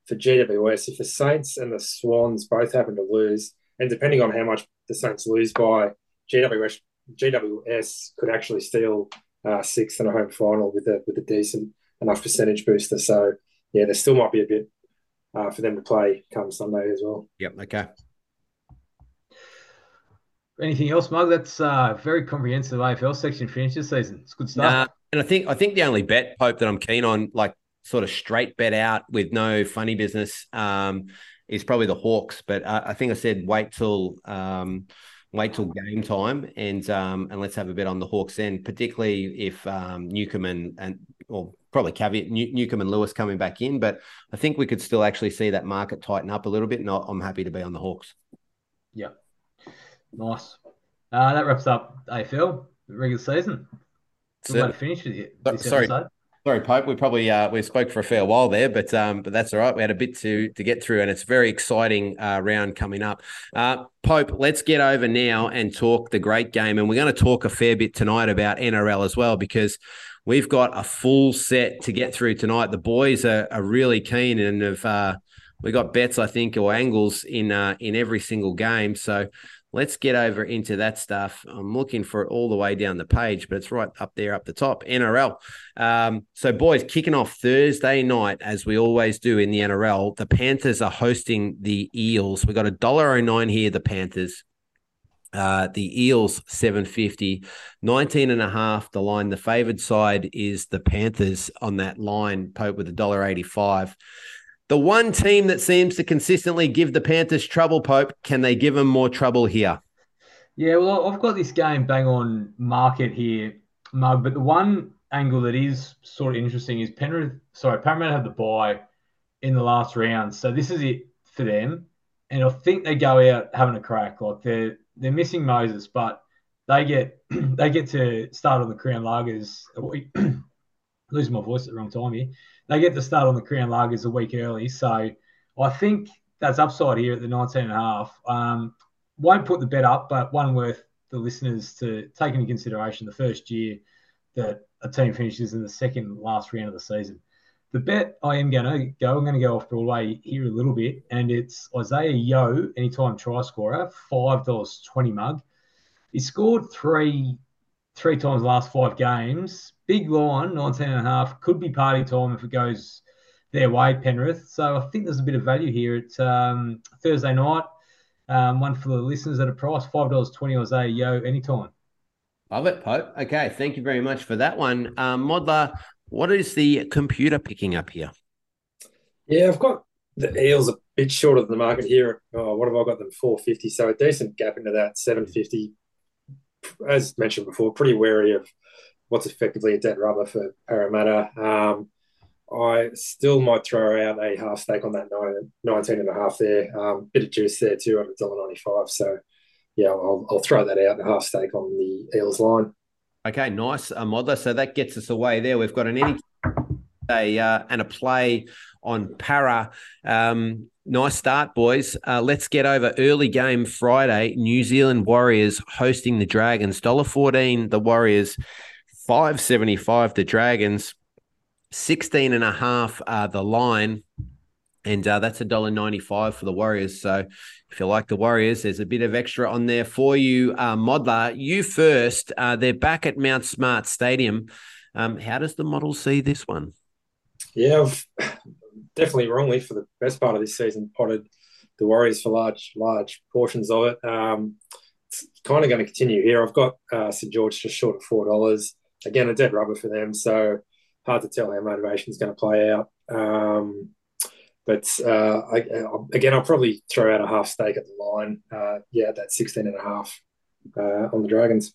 for GWS. If the Saints and the Swans both happen to lose, and depending on how much the Saints lose by, GWS GWS could actually steal uh, sixth in a home final with a with a decent enough percentage booster. So yeah, there still might be a bit uh, for them to play come Sunday as well. Yep. Okay. Anything else, Mug? That's uh, very comprehensive AFL section finish this season. It's good stuff. Nah, and I think I think the only bet, Pope, that I'm keen on, like sort of straight bet out with no funny business, um, is probably the Hawks. But uh, I think I said wait till um, wait till game time and um, and let's have a bet on the Hawks then, particularly if um, Newcombe and and or probably caveat New- Newcombe and Lewis coming back in, but I think we could still actually see that market tighten up a little bit. And I'm happy to be on the Hawks. Yeah, nice. Uh, that wraps up AFL the regular season. Good way to finish you. Sorry, episode. sorry, Pope. We probably uh, we spoke for a fair while there, but um, but that's all right. We had a bit to to get through, and it's a very exciting uh, round coming up. Uh, Pope, let's get over now and talk the great game, and we're going to talk a fair bit tonight about NRL as well because we've got a full set to get through tonight. The boys are, are really keen and have uh, we got bets, I think, or angles in uh, in every single game. So let's get over into that stuff. I'm looking for it all the way down the page, but it's right up there, up the top. NRL. Um, so, boys, kicking off Thursday night, as we always do in the NRL, the Panthers are hosting the Eels. We've got a dollar oh nine here. The Panthers. Uh, the Eels 750, 19 and a half. The line, the favored side is the Panthers on that line, Pope with a dollar 85. The one team that seems to consistently give the Panthers trouble, Pope, can they give them more trouble here? Yeah, well, I've got this game bang on market here, Mug, but the one angle that is sort of interesting is Penrith, sorry, Parramatta have the buy in the last round. So this is it for them. And I think they go out having a crack. Like they're they're missing Moses, but they get *clears throat* they get to start on the Crown Lagers *clears throat* losing my voice at the wrong time here. They get to start on the Crown Lagers a week early, so I think that's upside here at the 19 and a half. Um, won't put the bet up, but one worth the listeners to take into consideration the first year that a team finishes in the second last round of the season. The bet I am going to go, I'm going to go off Broadway here a little bit, and it's Isaiah Yeo, anytime try scorer, $5.20 mug. He scored three three times the last five games. Big line, 19 and a half. Could be party time if it goes their way, Penrith. So I think there's a bit of value here. It's um, Thursday night. Um, one for the listeners at a price, $5.20 Isaiah Yeo, anytime. Love it, Pope. Okay, thank you very much for that one. Um, Modler, what is the computer picking up here? Yeah, I've got the Eels a bit short of the market here. Oh, what have I got them? 450. So a decent gap into that 750. As mentioned before, pretty wary of what's effectively a dead rubber for Parramatta. Um, I still might throw out a half stake on that 19 and a half there. Um, bit of juice there too at $1.95. So, yeah, I'll, I'll throw that out, a half stake on the Eels line. Okay, nice, uh, Modler. So that gets us away there. We've got an any a uh, and a play on para. Um, nice start, boys. Uh, let's get over early game Friday. New Zealand Warriors hosting the Dragons. Dollar fourteen. The Warriors. Five seventy five. The Dragons. 16 and a half uh, the line and uh, that's a dollar ninety-five for the Warriors. So, if you like the Warriors, there's a bit of extra on there for you, uh, Modler. You first. Uh, they're back at Mount Smart Stadium. Um, how does the model see this one? Yeah, I've *sighs* definitely wrongly for the best part of this season potted the Warriors for large, large portions of it. Um, it's kind of going to continue here. I've got uh, St George just short of four dollars. Again, a dead rubber for them, so hard to tell how motivation is going to play out. Um, but uh, I, again, I'll probably throw out a half stake at the line. Uh, yeah, that 16 and a half uh, on the Dragons.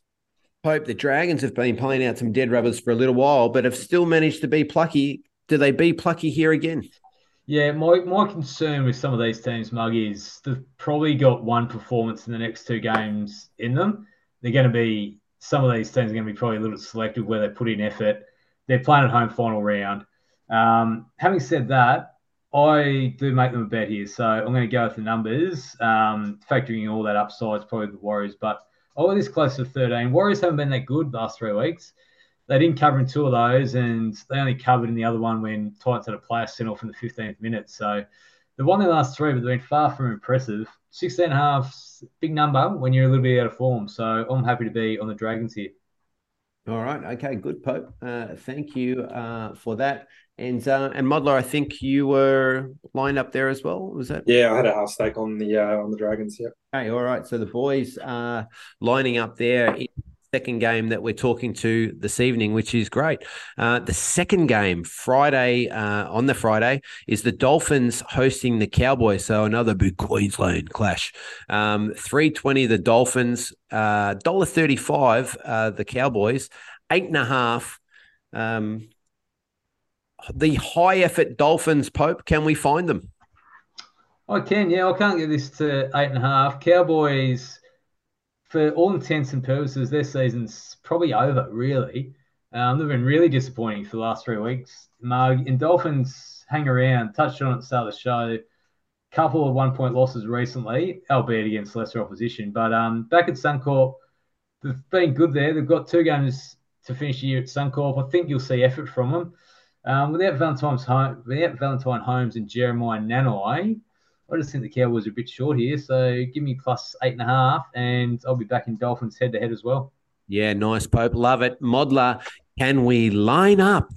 Hope the Dragons have been playing out some dead rubbers for a little while, but have still managed to be plucky. Do they be plucky here again? Yeah, my, my concern with some of these teams, Mug, is they've probably got one performance in the next two games in them. They're going to be, some of these teams are going to be probably a little selective where they put in effort. They're playing at home final round. Um, having said that, I do make them a bet here, so I'm going to go with the numbers, um, factoring all that upside. It's probably the Warriors, but got this close to 13. Warriors haven't been that good the last three weeks. They didn't cover in two of those, and they only covered in the other one when Titans had a player sent off in the 15th minute. So they've won their last three, but they've been far from impressive. 16 and a half, big number when you're a little bit out of form. So I'm happy to be on the Dragons here. All right. Okay. Good, Pope. Uh, thank you uh, for that. And uh, and Modler, I think you were lined up there as well. Was that? Yeah, I had a half stake on the uh, on the Dragons. Yeah. Okay. All right. So the boys are lining up there. In- second game that we're talking to this evening, which is great. Uh, the second game, Friday, uh, on the Friday, is the Dolphins hosting the Cowboys. So another big Queensland clash. Um, 320 the Dolphins, uh, $1.35 uh, the Cowboys, eight and a half. Um, the high effort Dolphins, Pope, can we find them? I can, yeah. I can't get this to eight and a half. Cowboys, for all intents and purposes, their season's probably over, really. Um, they've been really disappointing for the last three weeks. Mug and Dolphins hang around, touched on at the start of the show. Couple of one point losses recently, albeit against lesser opposition. But um, back at Suncorp, they've been good there. They've got two games to finish the year at Suncorp. I think you'll see effort from them. Um, without Valentine's home, without Valentine Holmes and Jeremiah Nanai, I just think the Cowboys are a bit short here. So give me plus eight and a half, and I'll be back in Dolphins head to head as well. Yeah, nice, Pope. Love it. Modler, can we line up?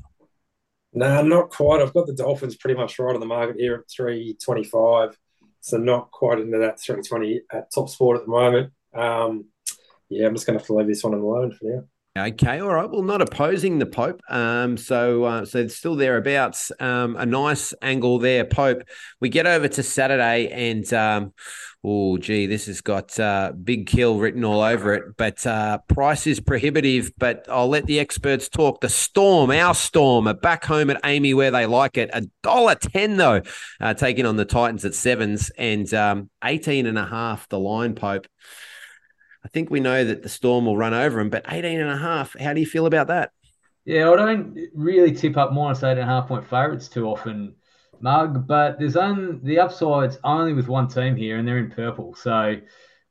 No, not quite. I've got the Dolphins pretty much right on the market here at 325. So not quite into that 320 at top sport at the moment. Um, yeah, I'm just going to have to leave this one alone for now. Okay, all right. Well, not opposing the Pope. Um, so uh, so it's still thereabouts. Um, a nice angle there, Pope. We get over to Saturday, and um, oh, gee, this has got uh, big kill written all over it. But uh, price is prohibitive. But I'll let the experts talk. The Storm, our Storm, are back home at AAMI where they like it. A dollar ten though, uh, taking on the Titans at sevens, and um, 18 and a half the line, Pope. I think we know that the Storm will run over them, but 18 and a half, how do you feel about that? Yeah, I don't really tip up minus eight and a half point favourites too often, Mug, but there's only the upside's only with one team here, and they're in purple. So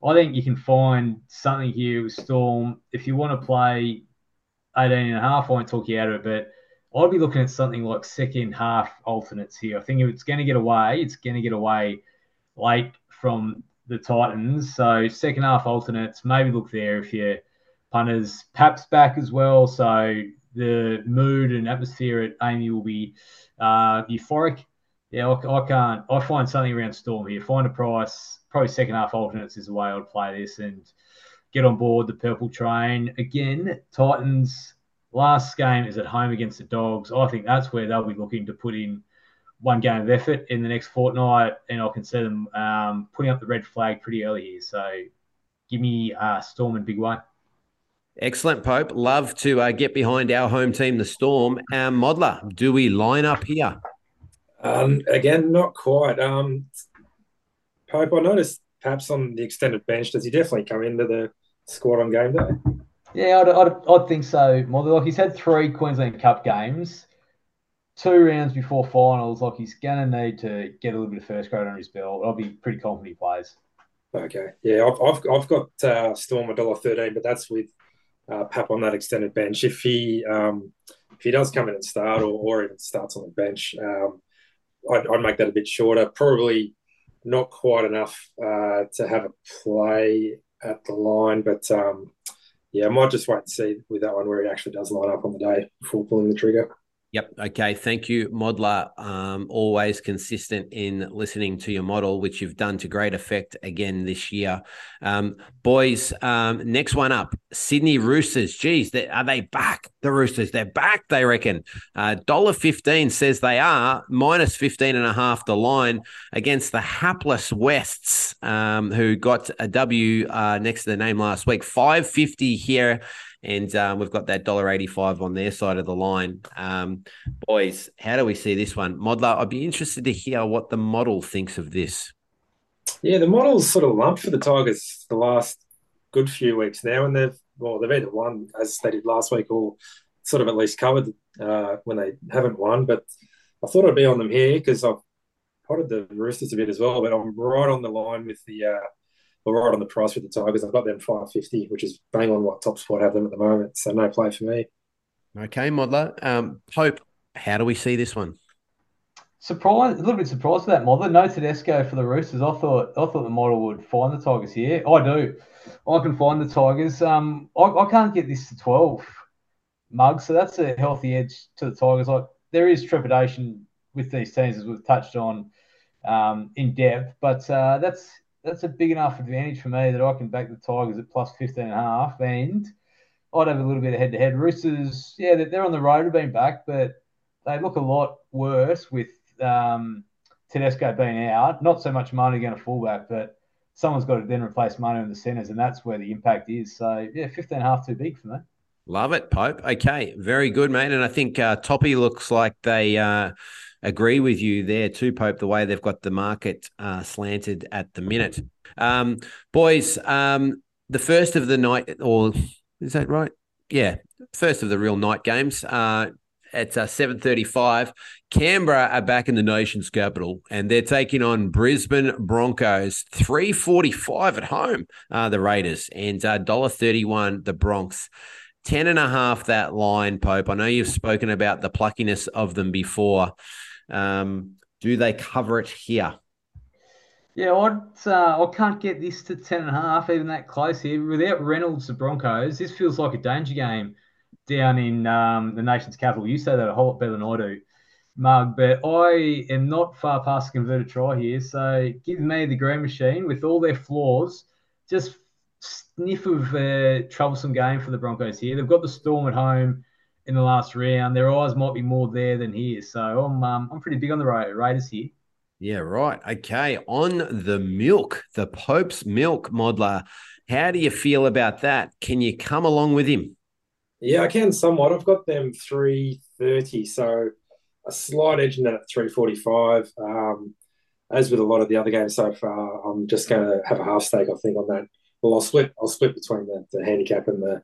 I think you can find something here with Storm. If you want to play 18 and a half, I won't talk you out of it, but I'd be looking at something like second half alternates here. I think if it's going to get away, it's going to get away late from the Titans. So second half alternates, maybe look there if your punters Pap's back as well. So the mood and atmosphere at AAMI will be uh, euphoric. Yeah, I, I, can't. I find something around Storm here. Find a price. Probably second half alternates is the way I'd play this and get on board the purple train again. Titans last game is at home against the Dogs. I think that's where they'll be looking to put in one game of effort in the next fortnight, and I can see them um, putting up the red flag pretty early here. So give me uh, Storm and big way. Excellent, Pope. Love to uh, get behind our home team, the Storm. Um, Modler, do we line up here? Um, again, not quite. Um, Pope, I noticed perhaps on the extended bench, does he definitely come into the squad on game day? Yeah, I'd, I'd, I'd think so. Modler, like he's had three Queensland Cup games two rounds before finals, like he's going to need to get a little bit of first grade under his belt. I'll be pretty confident he plays. Okay, yeah, I've I've, I've got uh, Storm a dollar thirteen, but that's with uh, Pap on that extended bench. If he um, if he does come in and start, or, or even starts on the bench, um, I'd, I'd make that a bit shorter. Probably not quite enough uh, to have a play at the line, but um, yeah, I might just wait and see with that one where he actually does line up on the day before pulling the trigger. Yep. Okay. Thank you, Modler. Um, always consistent in listening to your model, which you've done to great effect again this year. Um, boys, um, next one up Sydney Roosters. Geez, they, are they back? The Roosters, they're back, they reckon. $1.15 uh, says they are, minus 15 and a half the line against the hapless Wests, um, who got a W uh, next to the name last week. 550 here and um, we've got that dollar eighty five on their side of the line. Um, boys, how do we see this one, Modler? I'd be interested to hear what the model thinks of this. Yeah, the model's sort of lumped for the Tigers the last good few weeks now, and they've well, they've either won as they did last week, or sort of at least covered uh, when they haven't won. But I thought I'd be on them here because I've potted the Roosters a bit as well, but I'm right on the line with the uh, we're right on the price with the Tigers. I've got them 550, which is bang on what Top Sport have them at the moment. So no play for me. Okay, Modler. Um, Pope, how do we see this one? Surprised, a little bit surprised with that Modler. No Tedesco for the Roosters. I thought I thought the model would find the Tigers here. I do. I can find the Tigers. Um, I, I can't get this to 12 mugs, so that's a healthy edge to the Tigers. Like there is trepidation with these teams, as we've touched on um, in depth, but uh, that's that's a big enough advantage for me that I can back the Tigers at plus 15 and a half. And I'd have a little bit of head to head. Roosters, yeah, they're on the road of being back, but they look a lot worse with um, Tedesco being out. Not so much Manu going to fullback, but someone's got to then replace Manu in the centres, and that's where the impact is. So, yeah, 15 and a half too big for me. Love it, Pope. Okay, very good, mate. And I think uh, Toppy looks like they. Uh, agree with you there too, Pope, the way they've got the market uh, slanted at the minute. Um, boys, um, the first of the night, or is that right? Yeah, first of the real night games. Uh, at uh, 7.35 canberra are back in the nation's capital and they're taking on brisbane broncos 3.45 at home uh, the raiders and uh, $1.31 the bronx 10 and a half that line pope i know you've spoken about the pluckiness of them before um, do they cover it here? Yeah, I'd, uh, I can't get this to 10 and a half, even that close here. Without Reynolds, the Broncos, this feels like a danger game down in um, the nation's capital. You say that a whole lot better than I do, Mug, but I am not far past the converted try here. So give me the Green Machine with all their flaws. Just sniff of a troublesome game for the Broncos here. They've got the Storm at home in the last round. Their eyes might be more there than here. So I'm um, I'm pretty big on the Raiders here. Yeah, right. Okay. On the milk, the Pope's milk modler. How do you feel about that? Can you come along with him? Yeah, I can somewhat. I've got them 330, so a slight edge in that at 345. Um, as with a lot of the other games so far, I'm just going to have a half stake, I think, on that. Well, I'll split. I'll split between the, the handicap and the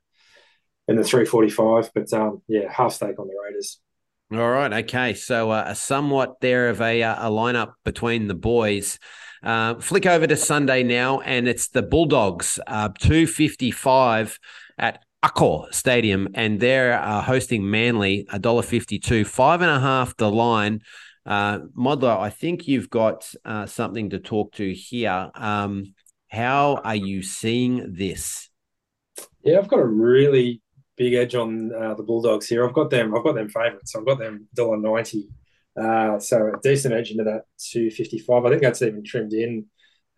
in the 345. But um, yeah, half stake on the Raiders. All right. Okay. So uh, a somewhat there of a, uh, a lineup between the boys. Uh, flick over to Sunday now, and it's the Bulldogs, uh, 255 at Accor Stadium, and they're uh, hosting Manly, $1.52, five and a half the line. Uh, Modler, I think you've got uh, something to talk to here. Um, how are you seeing this? Yeah, I've got a really big edge on uh, the Bulldogs here. I've got them. I've got them favourites. I've got them dollar ninety. Uh, so a decent edge into that two fifty five. I think that's even trimmed in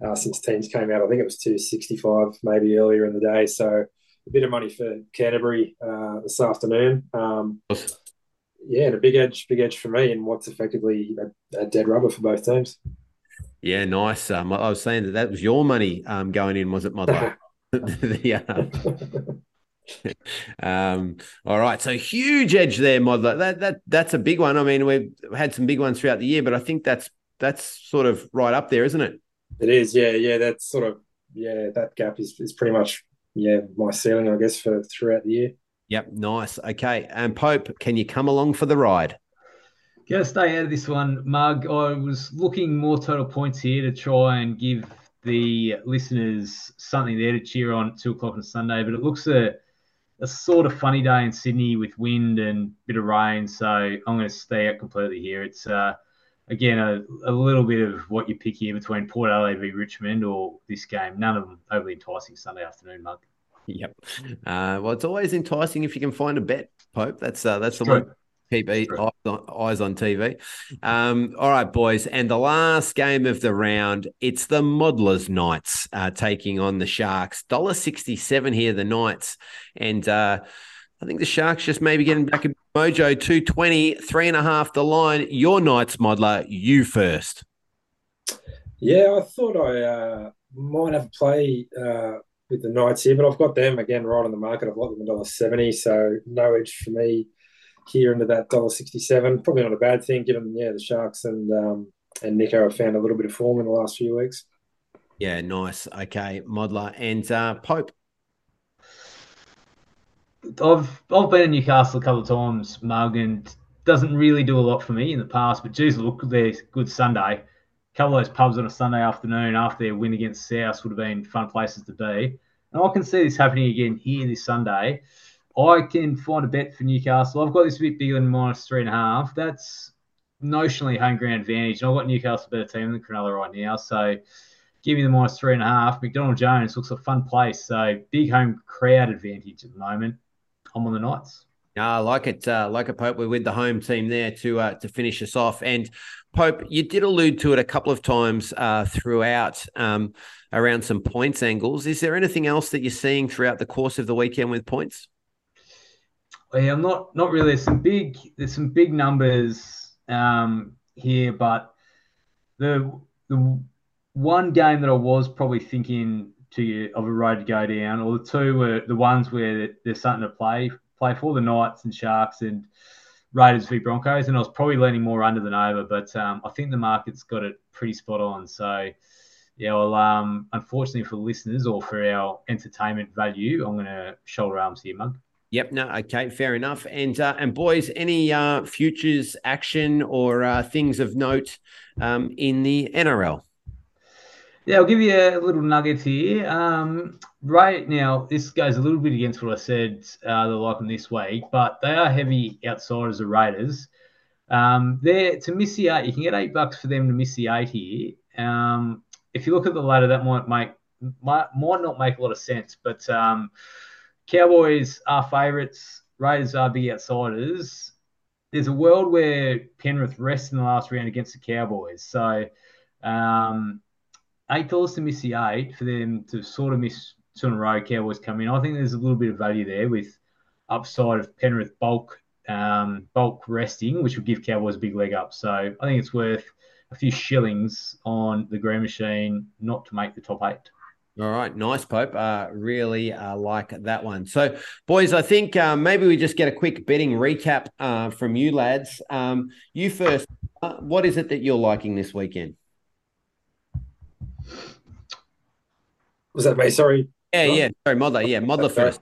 uh, since teams came out. I think it was two sixty five maybe earlier in the day. So a bit of money for Canterbury uh, this afternoon. Um, yeah, and a big edge, big edge for me, and what's effectively a, a dead rubber for both teams. Yeah, nice. Um, I was saying that that was your money um, going in, was it, Mother? *laughs* *laughs* the, uh, *laughs* um, all right, so huge edge there, Modler. That that that's a big one. I mean, we've had some big ones throughout the year, but I think that's that's sort of right up there, isn't it? It is, yeah, yeah. That's sort of yeah. That gap is is pretty much yeah my ceiling, I guess, for throughout the year. Yep, nice. Okay, and Pope, can you come along for the ride? Gonna stay out of this one, Mug. I was looking more total points here to try and give the listeners something there to cheer on at two o'clock on Sunday, but it looks a a sort of funny day in Sydney with wind and a bit of rain. So I'm going to stay out completely here. It's uh, again a, a little bit of what you pick here between Port Adelaide v Richmond or this game. None of them overly enticing Sunday afternoon, Mug. Yep. Uh, well, it's always enticing if you can find a bet, Pope. That's uh, that's the True. one keep eyes on, eyes on TV. Um, all right, boys. And the last game of the round, it's the Modelers Knights uh, taking on the Sharks. $1.67 here, the Knights. And uh, I think the Sharks just maybe getting back a mojo 220, three and a half the line. Your Knights, Modeler, you first. Yeah, I thought I uh, might have a play uh, with the Knights here, but I've got them again right on the market. I've got them a dollar seventy, so no edge for me here into that dollar sixty seven. Probably not a bad thing, given yeah the Sharks and um, and Nicho have found a little bit of form in the last few weeks. Yeah, nice. Okay, Modler and uh, Pope. I've I've been in Newcastle a couple of times, Mug, and doesn't really do a lot for me in the past. But geez, look, their good Sunday. A couple of those pubs on a Sunday afternoon after their win against South would have been fun places to be. And I can see this happening again here this Sunday. I can find a bet for Newcastle. I've got this a bit bigger than minus three and a half. That's notionally home ground advantage. And I've got Newcastle better team than Cronulla right now. So give me the minus three and a half. McDonald Jones looks a fun place. So big home crowd advantage at the moment. I'm on the Knights. Yeah, I like it. Uh, like a Pope, we're with the home team there to uh, to finish us off. And Pope, you did allude to it a couple of times uh, throughout um, around some points angles. Is there anything else that you're seeing throughout the course of the weekend with points? Yeah, I'm not not really. There's some big there's some big numbers um, here, but the the one game that I was probably thinking to of a road to go down, or the two were the ones where there's something to play play for the Knights and Sharks and Raiders v Broncos, and I was probably leaning more under than over, but um, I think the market's got it pretty spot on. So yeah, well, um, unfortunately for listeners or for our entertainment value, I'm going to shoulder arms here, Mug. Yep. No. Okay. Fair enough. And uh, and boys, any uh, futures action or uh, things of note um, in the NRL? Yeah, I'll give you a little nugget here. Um, right now, this goes a little bit against what I said uh, like them this week, but they are heavy outsiders of Raiders. Um, they're to miss the eight. You can get eight bucks for them to miss the eight here. Um, if you look at the ladder, that might make might, might not make a lot of sense, but um, Cowboys are favourites. Raiders are big outsiders. There's a world where Penrith rests in the last round against the Cowboys. So um, eight dollars to miss the eight for them to sort of miss two in a row. Cowboys come in. I think there's a little bit of value there with upside of Penrith bulk um, bulk resting, which would give Cowboys a big leg up. So I think it's worth a few shillings on the Green Machine not to make the top eight. All right, nice, Pope. Uh, really uh, like that one. So, boys, I think uh, maybe we just get a quick betting recap uh, from you lads. Um, you first. Uh, what is it that you're liking this weekend? Was that me? Sorry. Yeah, yeah. Sorry, Modeler. Yeah, Modeler okay. first.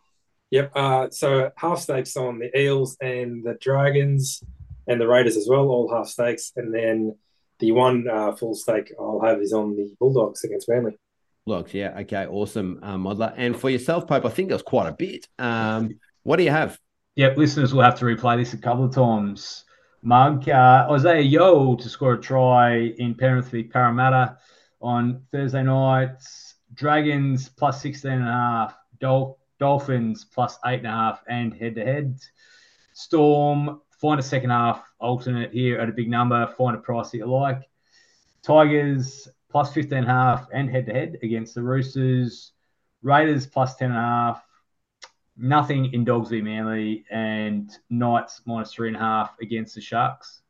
Yep. Uh, so half stakes on the Eels and the Dragons and the Raiders as well, all half stakes, and then the one full stake I'll have is on the Bulldogs against Manly. Yeah, okay, awesome, uh, Modeler. And for yourself, Pope, I think there's quite a bit. Um, what do you have? Yep, listeners will have to replay this a couple of times. Mug, uh, Isaiah Yeo to score a try in Penrith v Parramatta on Thursday night. Dragons plus 16 and a half. Dol- Dolphins plus eight and a half and head to head. Storm, find a second half alternate here at a big number. Find a price that you like. Tigers plus 15 and a half and head to head against the Roosters. Raiders plus 10 and a half. Nothing in Dogs v Manly and Knights minus three and a half against the Sharks.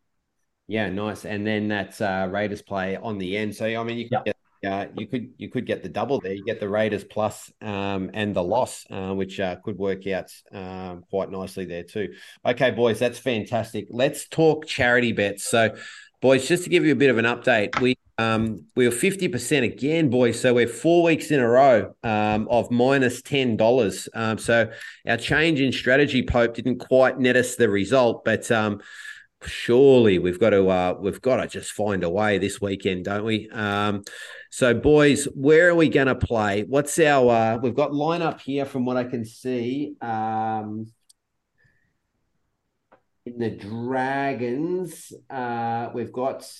Yeah, nice. And then that's uh, Raiders play on the end. So I mean, you could yep. get uh, you could you could get the double there. You get the Raiders plus, um, and the loss, uh, which uh, could work out um, quite nicely there too. Okay, boys, that's fantastic. Let's talk charity bets. So, boys, just to give you a bit of an update, we um, we were 50% again, boys. So we're four weeks in a row um, of minus $10. Um, so our change in strategy, Pope, didn't quite net us the result, but um, surely we've got to uh, we've got to just find a way this weekend, don't we? Um, so, boys, where are we going to play? What's our? Uh, we've got lineup here from what I can see. Um, in the Dragons, uh, we've got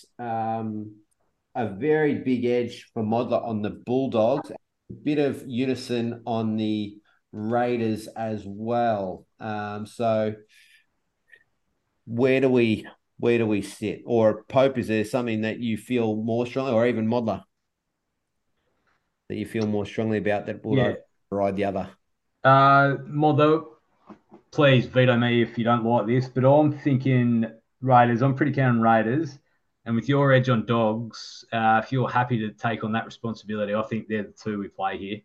a very big edge for Modler on the Bulldogs, a bit of unison on the Raiders as well. Um, so where do we where do we sit? Or Pope, is there something that you feel more strongly, or even Modler that you feel more strongly about that will Yeah. ride the other? Uh, Modder, please veto me if you don't like this, but I'm thinking Raiders. I'm pretty keen on Raiders. And with your edge on dogs, uh, if you're happy to take on that responsibility, I think they're the two we play here.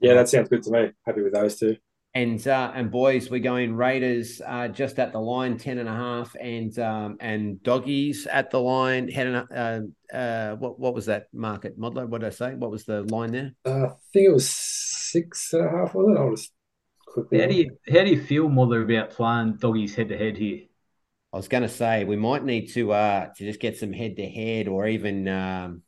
Yeah, that sounds good to me. Happy with those two. And uh, and boys, we're going Raiders uh, just at the line, ten and a a half, and um, and doggies at the line. Head and uh, uh, what what was that market Modler? What did I say? What was the line there? Uh, I think it was six and a half, was it? I'll just quickly. How do you how do you feel, Modder, about playing doggies head to head here? I was going to say we might need to uh to just get some head to head, or even um,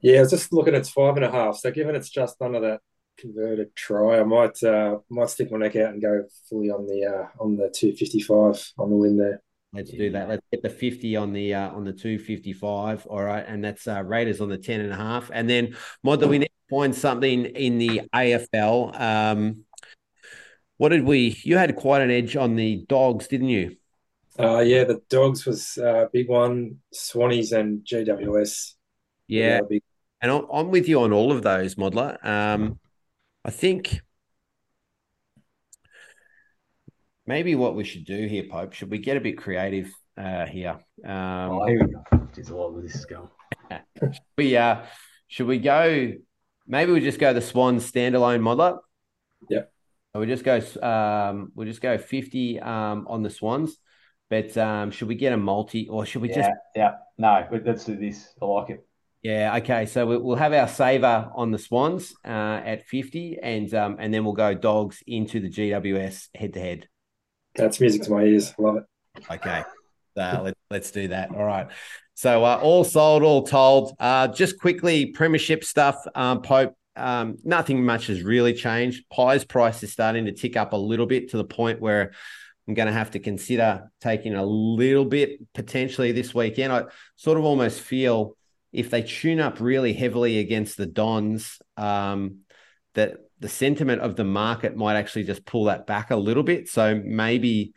Yeah, I was just looking at five and a half. So given it's just under that converted try, I might uh, might stick my neck out and go fully on the uh, on the two fifty five on the win there. let's do that. Let's get the fifty on the uh, on the two fifty five. All right, and that's uh, Raiders on the ten and a half, and a half. And a half. And then Modler, we need to find something in the AFL. Um, what did we? You had quite an edge on the dogs, didn't you? Uh, yeah, the dogs was a big one. Swannies and GWS. Yeah, big. and I'm, I'm with you on all of those, Modler. Um, I think maybe what we should do here, Pope, should we get a bit creative uh, here? Um, Oh, here we go. Jeez, a lot where this is going. *laughs* we uh, should we go? Maybe we just go the Swans standalone Modler. Yeah. So we just go. Um, we'll just go fifty um, on the Swans. But um, should we get a multi, or should we just Yeah, yeah. No, let's do this. I like it. Yeah, okay. So we- we'll have our saver on the Swans uh, at 50 and um, and then we'll go dogs into the GWS head to head. That's music to my ears. Love it. Okay. Uh, let, let's do that. All right. So uh, all sold, all told. Uh, just quickly, premiership stuff, um, Pope. Um, nothing much has really changed. Pie's price is starting to tick up a little bit to the point where I'm going to have to consider taking a little bit potentially this weekend. I sort of almost feel if they tune up really heavily against the Dons, um, that the sentiment of the market might actually just pull that back a little bit. So maybe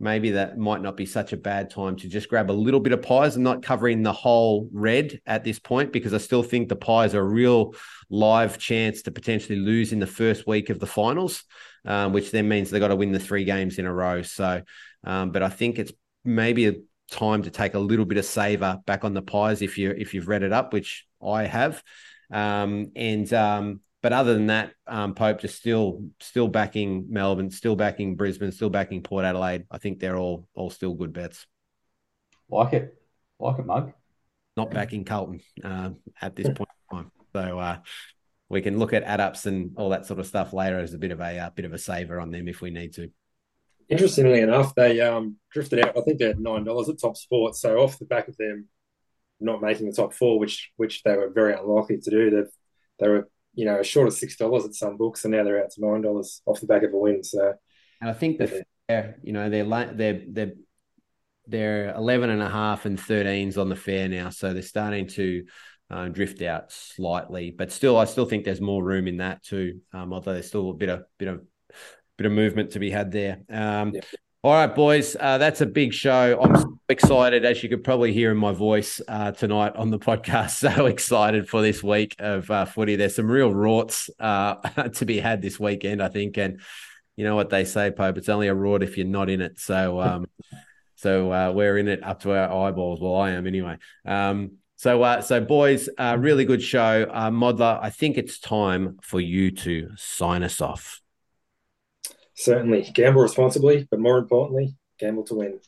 maybe that might not be such a bad time to just grab a little bit of pies and not covering the whole red at this point because I still think the pies are a real live chance to potentially lose in the first week of the finals, um, which then means they've got to win the three games in a row. So, um, but I think it's maybe a time to take a little bit of saver back on the pies if you if you've read it up, which I have. Um, and um, but other than that, um, Pope just still still backing Melbourne, still backing Brisbane, still backing Port Adelaide. I think they're all all still good bets. Like it. Like it, mug. Not backing Carlton um, at this point in time. So uh, we can look at add ups and all that sort of stuff later as a bit of a uh, bit of a saver on them if we need to. Interestingly enough, they um, drifted out. I think they had nine dollars at Top Sports. So off the back of them not making the top four, which which they were very unlikely to do, they they were you know short of six dollars at some books, and now they're out to nine dollars off the back of a win. So And I think the fair, you know, they're they're they're they're 11 and a half and 13s on the fair now, so they're starting to uh, drift out slightly. But still, I still think there's more room in that too. Um, although there's still a bit of bit of bit of movement to be had there. Um, Yeah. All right, boys, uh, that's a big show. I'm so excited, as you could probably hear in my voice uh, tonight on the podcast. *laughs* So excited for this week of uh, footy. There's some real rorts uh, *laughs* to be had this weekend, I think, and you know what they say, Pope. It's only a rort if you're not in it. So, um, *laughs* so uh, we're in it up to our eyeballs. Well, I am anyway. Um, so, uh, so boys, really good show, Modler. I think it's time for you to sign us off. Certainly gamble responsibly, but more importantly, gamble to win.